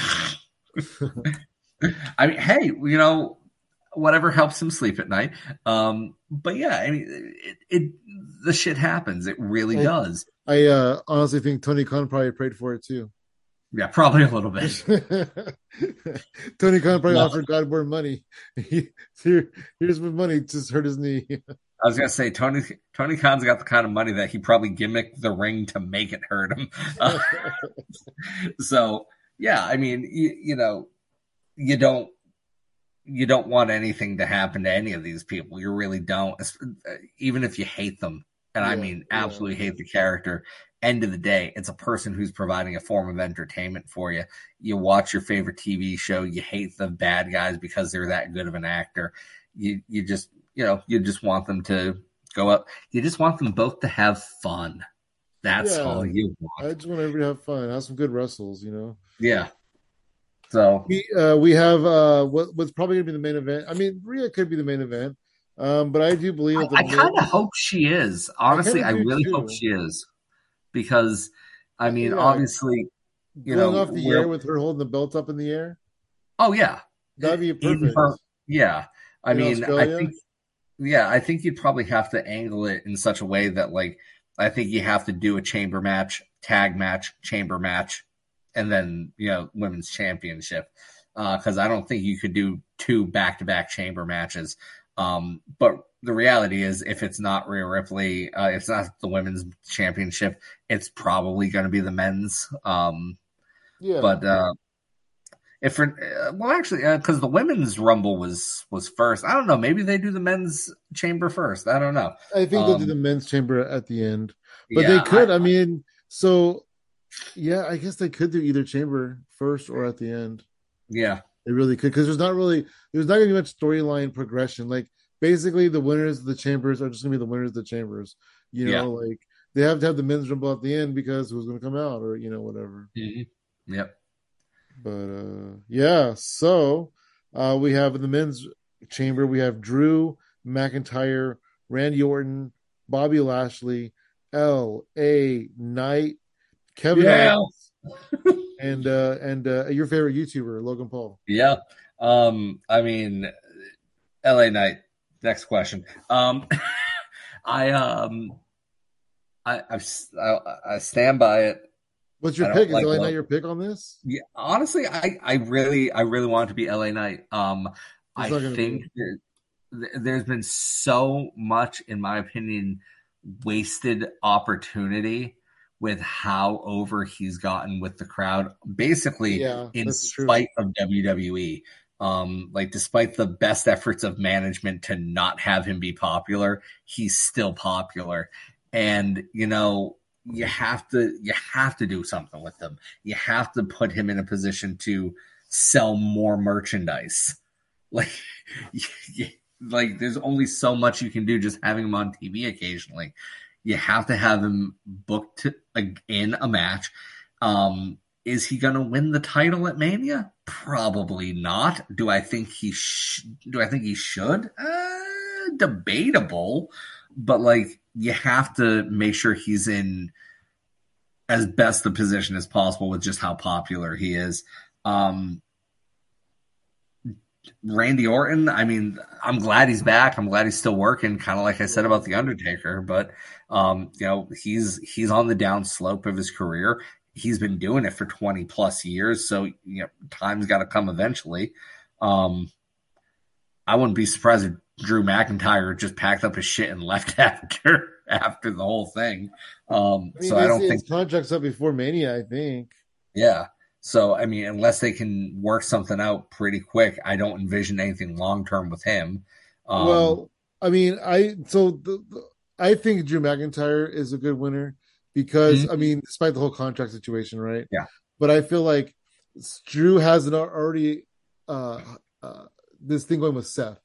I mean, hey, you know, whatever helps him sleep at night. Um, but yeah, I mean, it, it the shit happens. It really I, does. I uh, honestly think Tony Khan probably prayed for it too. Yeah, probably a little bit. Tony Khan probably no. offered God more money. Here, here's my money. Just hurt his knee. I was gonna say Tony Tony Khan's got the kind of money that he probably gimmicked the ring to make it hurt him. Uh, so yeah, I mean, you, you know, you don't you don't want anything to happen to any of these people. You really don't, even if you hate them. And yeah, I mean, absolutely yeah. hate the character. End of the day, it's a person who's providing a form of entertainment for you. You watch your favorite TV show. You hate the bad guys because they're that good of an actor. You you just you know, you just want them to go up. You just want them both to have fun. That's yeah, all you want. I just want everybody to have fun, have some good wrestles, you know. Yeah. So we uh, we have uh, what, what's probably going to be the main event. I mean, Rhea could be the main event, um, but I do believe. I, I kind of hope she is. Honestly, I, I really too. hope she is, because I mean, yeah. obviously, you know, off the air with her holding the belt up in the air. Oh yeah, that'd be perfect. Her, yeah, I mean? I think yeah, I think you'd probably have to angle it in such a way that like I think you have to do a chamber match, tag match, chamber match, and then you know women's championship. Because uh, I don't think you could do two back to back chamber matches. Um, but the reality is, if it's not Rhea Ripley, uh, it's not the women's championship. It's probably going to be the men's. Um, yeah. But uh, if for, uh, well, actually, because uh, the women's rumble was was first. I don't know. Maybe they do the men's chamber first. I don't know. I think um, they'll do the men's chamber at the end, but yeah, they could. I, I mean, so yeah, I guess they could do either chamber first or at the end. Yeah, they really could because there's not really there's not going to be much storyline progression. Like basically, the winners of the chambers are just going to be the winners of the chambers. You know, yeah. like they have to have the men's rumble at the end because who's going to come out or you know whatever. Mm-hmm. Yep. But uh yeah, so uh we have in the men's chamber we have Drew McIntyre, Randy Orton, Bobby Lashley, L. A. Knight, Kevin yeah. and uh and uh your favorite YouTuber, Logan Paul. Yeah. Um, I mean LA Knight. Next question. Um I um I, I I stand by it. What's your pick? Is like LA Knight your pick on this? Yeah, honestly, I, I really I really want it to be LA Knight. Um, I think there, there's been so much, in my opinion, wasted opportunity with how over he's gotten with the crowd. Basically, yeah, in spite true. of WWE. Um, like despite the best efforts of management to not have him be popular, he's still popular. And you know, you have to you have to do something with them. You have to put him in a position to sell more merchandise. Like, like there's only so much you can do just having him on TV occasionally. You have to have him booked in a match. Um, is he going to win the title at Mania? Probably not. Do I think he sh- do I think he should? Uh, debatable, but like you have to make sure he's in as best the position as possible with just how popular he is. Um, Randy Orton, I mean, I'm glad he's back. I'm glad he's still working, kind of like I said about the Undertaker. But um, you know, he's he's on the down slope of his career. He's been doing it for 20 plus years, so you know, time's got to come eventually. Um, I wouldn't be surprised if Drew McIntyre just packed up his shit and left after after the whole thing. Um, I mean, so I don't think contracts up before Mania. I think. Yeah. So I mean, unless they can work something out pretty quick, I don't envision anything long term with him. Um, well, I mean, I so the, the, I think Drew McIntyre is a good winner because mm-hmm. I mean, despite the whole contract situation, right? Yeah. But I feel like Drew has an already uh, uh, this thing going with Seth.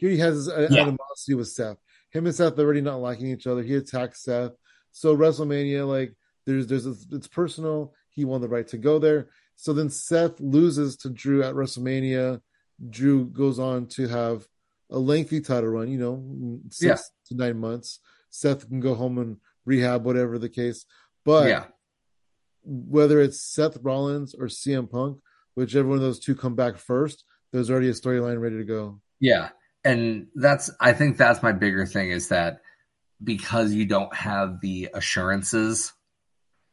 Here he has an uh, yeah. animosity with Seth him and Seth are already not liking each other. He attacks Seth. So WrestleMania, like there's there's a, it's personal. He won the right to go there. So then Seth loses to Drew at WrestleMania. Drew goes on to have a lengthy title run, you know, six yeah. to nine months. Seth can go home and rehab, whatever the case. But yeah. whether it's Seth Rollins or CM Punk, whichever one of those two come back first, there's already a storyline ready to go. Yeah and that's I think that's my bigger thing is that because you don't have the assurances,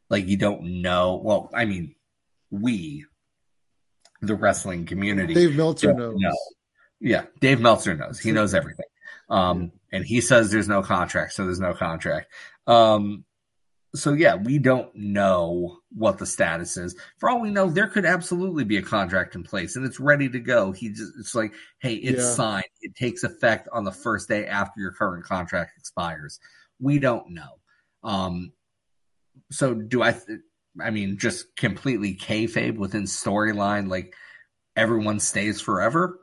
like you don't know. Well, I mean, we, the wrestling community, Dave Meltzer knows. Know. Yeah, Dave Meltzer knows. He knows everything. Um, and he says there's no contract, so there's no contract. Um, so yeah, we don't know what the status is. For all we know, there could absolutely be a contract in place and it's ready to go. He just it's like, hey, it's yeah. signed. It takes effect on the first day after your current contract expires. We don't know. Um, so do I? Th- I mean, just completely kayfabe within storyline, like everyone stays forever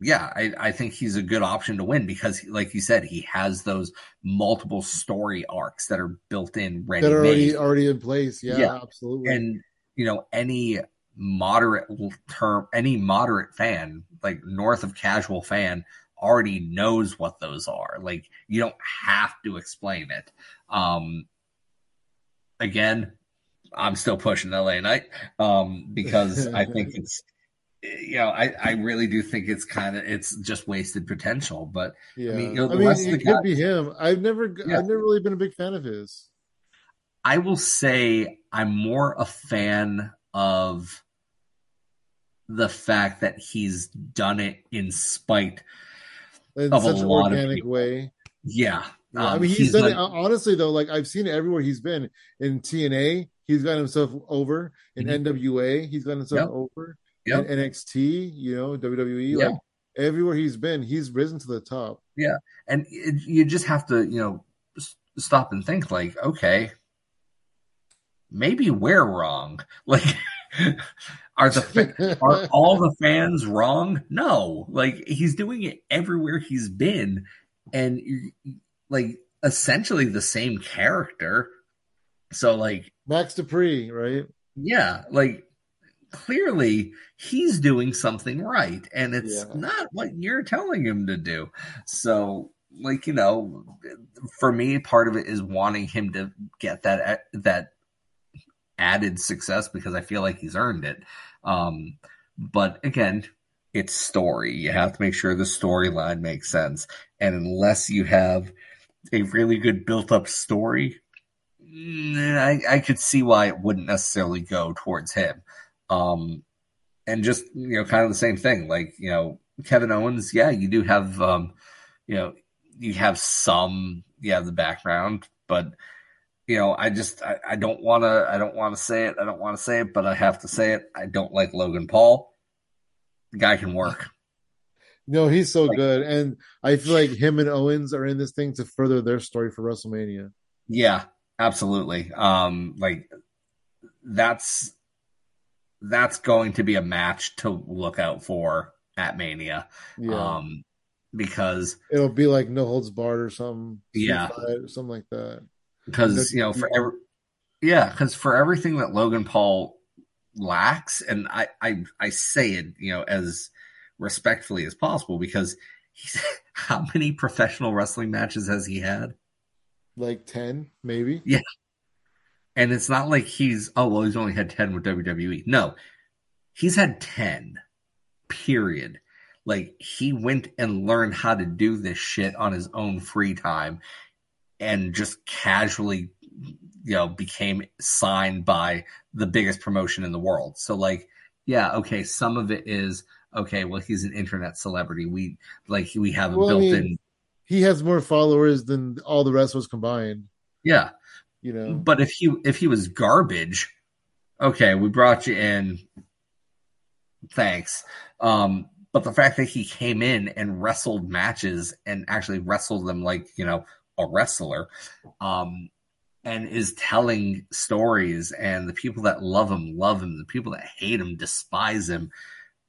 yeah, I, I, think he's a good option to win because, like you said, he has those multiple story arcs that are built in, ready that are already already in place. Yeah, yeah, absolutely. And you know, any moderate term, any moderate fan, like north of casual fan, already knows what those are. Like you don't have to explain it. Um, again, I'm still pushing LA Knight um, because I think it's you know, I, I really do think it's kind of it's just wasted potential. But yeah, I mean, you know, I mean it could guys, be him. I've never yeah. I've never really been a big fan of his. I will say I'm more a fan of the fact that he's done it in spite in such an organic way. Yeah. Um, I mean, he's, he's done it honestly though. Like I've seen it everywhere he's been in TNA. He's got himself over in mm-hmm. NWA. He's got himself yep. over yep. in NXT. You know, WWE. Yeah. Like everywhere he's been, he's risen to the top. Yeah, and it, you just have to, you know, stop and think. Like, okay, maybe we're wrong. Like, are the are all the fans wrong? No, like he's doing it everywhere he's been, and like essentially the same character. So like Max Dupri, right? Yeah, like clearly he's doing something right, and it's yeah. not what you're telling him to do. So like you know, for me, part of it is wanting him to get that that added success because I feel like he's earned it. Um, but again, it's story. You have to make sure the storyline makes sense. And unless you have a really good built up story, mm, I, I could see why it wouldn't necessarily go towards him. Um, and just, you know, kind of the same thing. Like, you know, Kevin Owens, yeah, you do have, um, you know, you have some, yeah, the background, but you know, I just I, I don't want to I don't want to say it. I don't want to say it, but I have to say it. I don't like Logan Paul. The guy can work. No, he's so like, good, and I feel like him and Owens are in this thing to further their story for WrestleMania. Yeah, absolutely. Um, like that's that's going to be a match to look out for at Mania. Yeah. Um, because it'll be like no holds barred or something. Yeah, or something like that because you know for every yeah because for everything that Logan Paul lacks, and I I I say it you know as respectfully as possible because he's how many professional wrestling matches has he had? Like ten, maybe. Yeah, and it's not like he's oh well he's only had ten with WWE. No, he's had ten. Period. Like he went and learned how to do this shit on his own free time and just casually you know became signed by the biggest promotion in the world so like yeah okay some of it is okay well he's an internet celebrity we like we have a well, built-in I mean, he has more followers than all the wrestlers combined yeah you know but if he if he was garbage okay we brought you in thanks um but the fact that he came in and wrestled matches and actually wrestled them like you know a wrestler, um, and is telling stories, and the people that love him love him, the people that hate him despise him.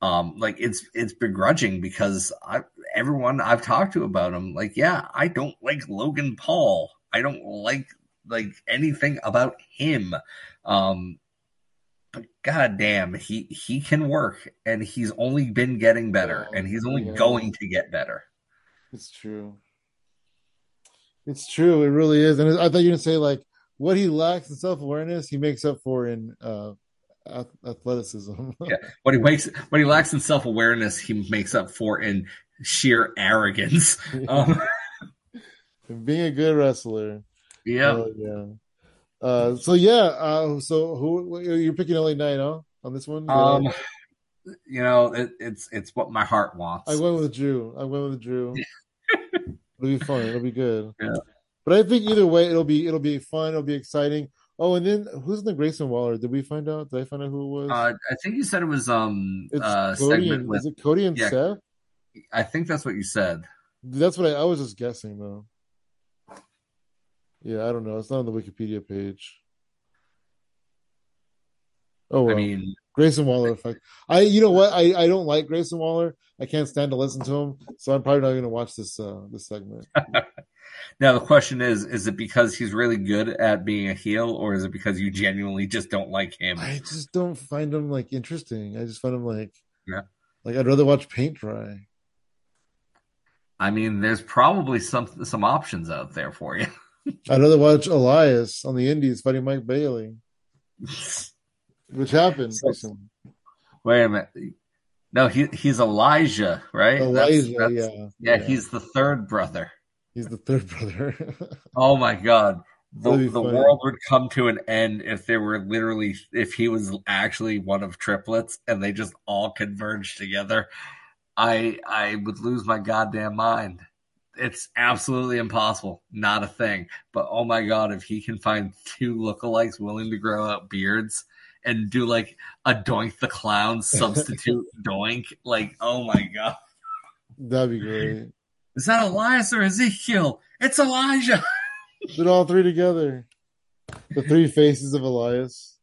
Um, like it's it's begrudging because I everyone I've talked to about him, like, yeah, I don't like Logan Paul. I don't like like anything about him. Um, but goddamn, he he can work, and he's only been getting better, and he's only yeah. going to get better. It's true. It's true. It really is. And I thought you were to say like what he lacks in self awareness, he makes up for in uh, athleticism. yeah. What he makes, what he lacks in self awareness, he makes up for in sheer arrogance. Um, being a good wrestler. Yeah. Uh, yeah. Uh, so yeah. Uh, so who you're picking LA Knight, huh? On this one? Um, you know, it, it's it's what my heart wants. I went with Drew. I went with Drew. It'll be fun. It'll be good. Yeah. But I think either way, it'll be it'll be fun. It'll be exciting. Oh, and then who's the Grayson Waller? Did we find out? Did I find out who it was? Uh, I think you said it was um. It's uh, Cody and, with, is it Cody and yeah, Seth? I think that's what you said. That's what I, I was just guessing though. Yeah, I don't know. It's not on the Wikipedia page. Oh, well. I mean, Grayson Waller effect. I, you know what? I, I don't like Grayson Waller. I can't stand to listen to him, so I'm probably not going to watch this uh this segment. now the question is: Is it because he's really good at being a heel, or is it because you genuinely just don't like him? I just don't find him like interesting. I just find him like yeah, like I'd rather watch paint dry. I mean, there's probably some some options out there for you. I'd rather watch Elias on the Indies fighting Mike Bailey. which happened so, recently. Wait a minute. No, he he's Elijah, right? Elijah, that's, that's, yeah, yeah. Yeah, he's the third brother. He's the third brother. oh my god. The, the world would come to an end if there were literally if he was actually one of triplets and they just all converged together. I I would lose my goddamn mind. It's absolutely impossible, not a thing. But oh my god, if he can find two lookalikes willing to grow out beards and do like a Doink the Clown substitute Doink, like oh my god, that'd be great. Is that Elias or Ezekiel? It's Elijah. Put all three together. The three faces of Elias.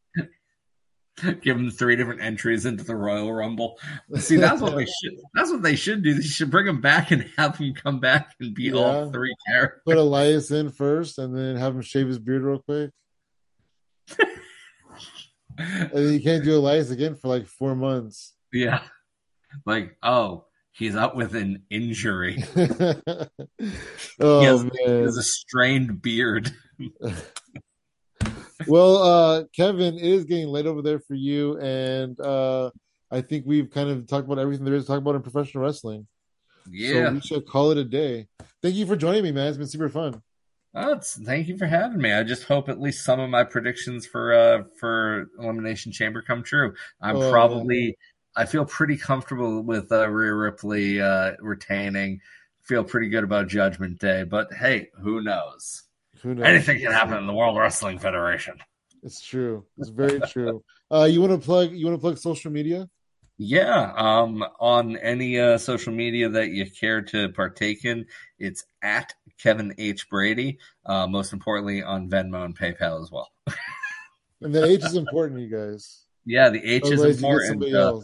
Give them three different entries into the Royal Rumble. See, that's what they should. That's what they should do. They should bring them back and have them come back and be yeah. all three characters. Put Elias in first, and then have him shave his beard real quick. and then you can't do Elias again for like four months. Yeah, like oh, he's out with an injury. oh he has, man, he has a strained beard. Well, uh, Kevin is getting late over there for you, and uh, I think we've kind of talked about everything there is to talk about in professional wrestling. Yeah, so we should call it a day. Thank you for joining me, man. It's been super fun. Oh, thank you for having me. I just hope at least some of my predictions for uh for Elimination Chamber come true. I'm oh, probably. I feel pretty comfortable with uh, Rhea Ripley uh, retaining. Feel pretty good about Judgment Day, but hey, who knows? Who knows? Anything can happen in the World Wrestling Federation. It's true. It's very true. Uh, you want to plug? You want to plug social media? Yeah, um, on any uh, social media that you care to partake in, it's at Kevin H Brady. Uh, most importantly, on Venmo and PayPal as well. and the H is important, you guys. Yeah, the H Otherwise is important. Uh,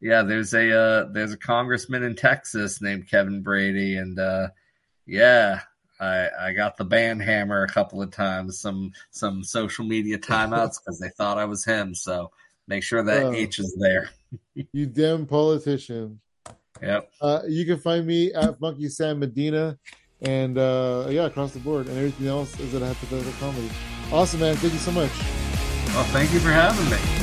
yeah, there's a uh, there's a congressman in Texas named Kevin Brady, and uh, yeah, I, I got the band hammer a couple of times, some some social media timeouts because they thought I was him. So make sure that oh, H is there. you damn politician. Yep. Uh, you can find me at Funky Sam Medina, and uh, yeah, across the board, and everything else is at Hypothetical Comedy. Awesome, man. Thank you so much. Well, thank you for having me.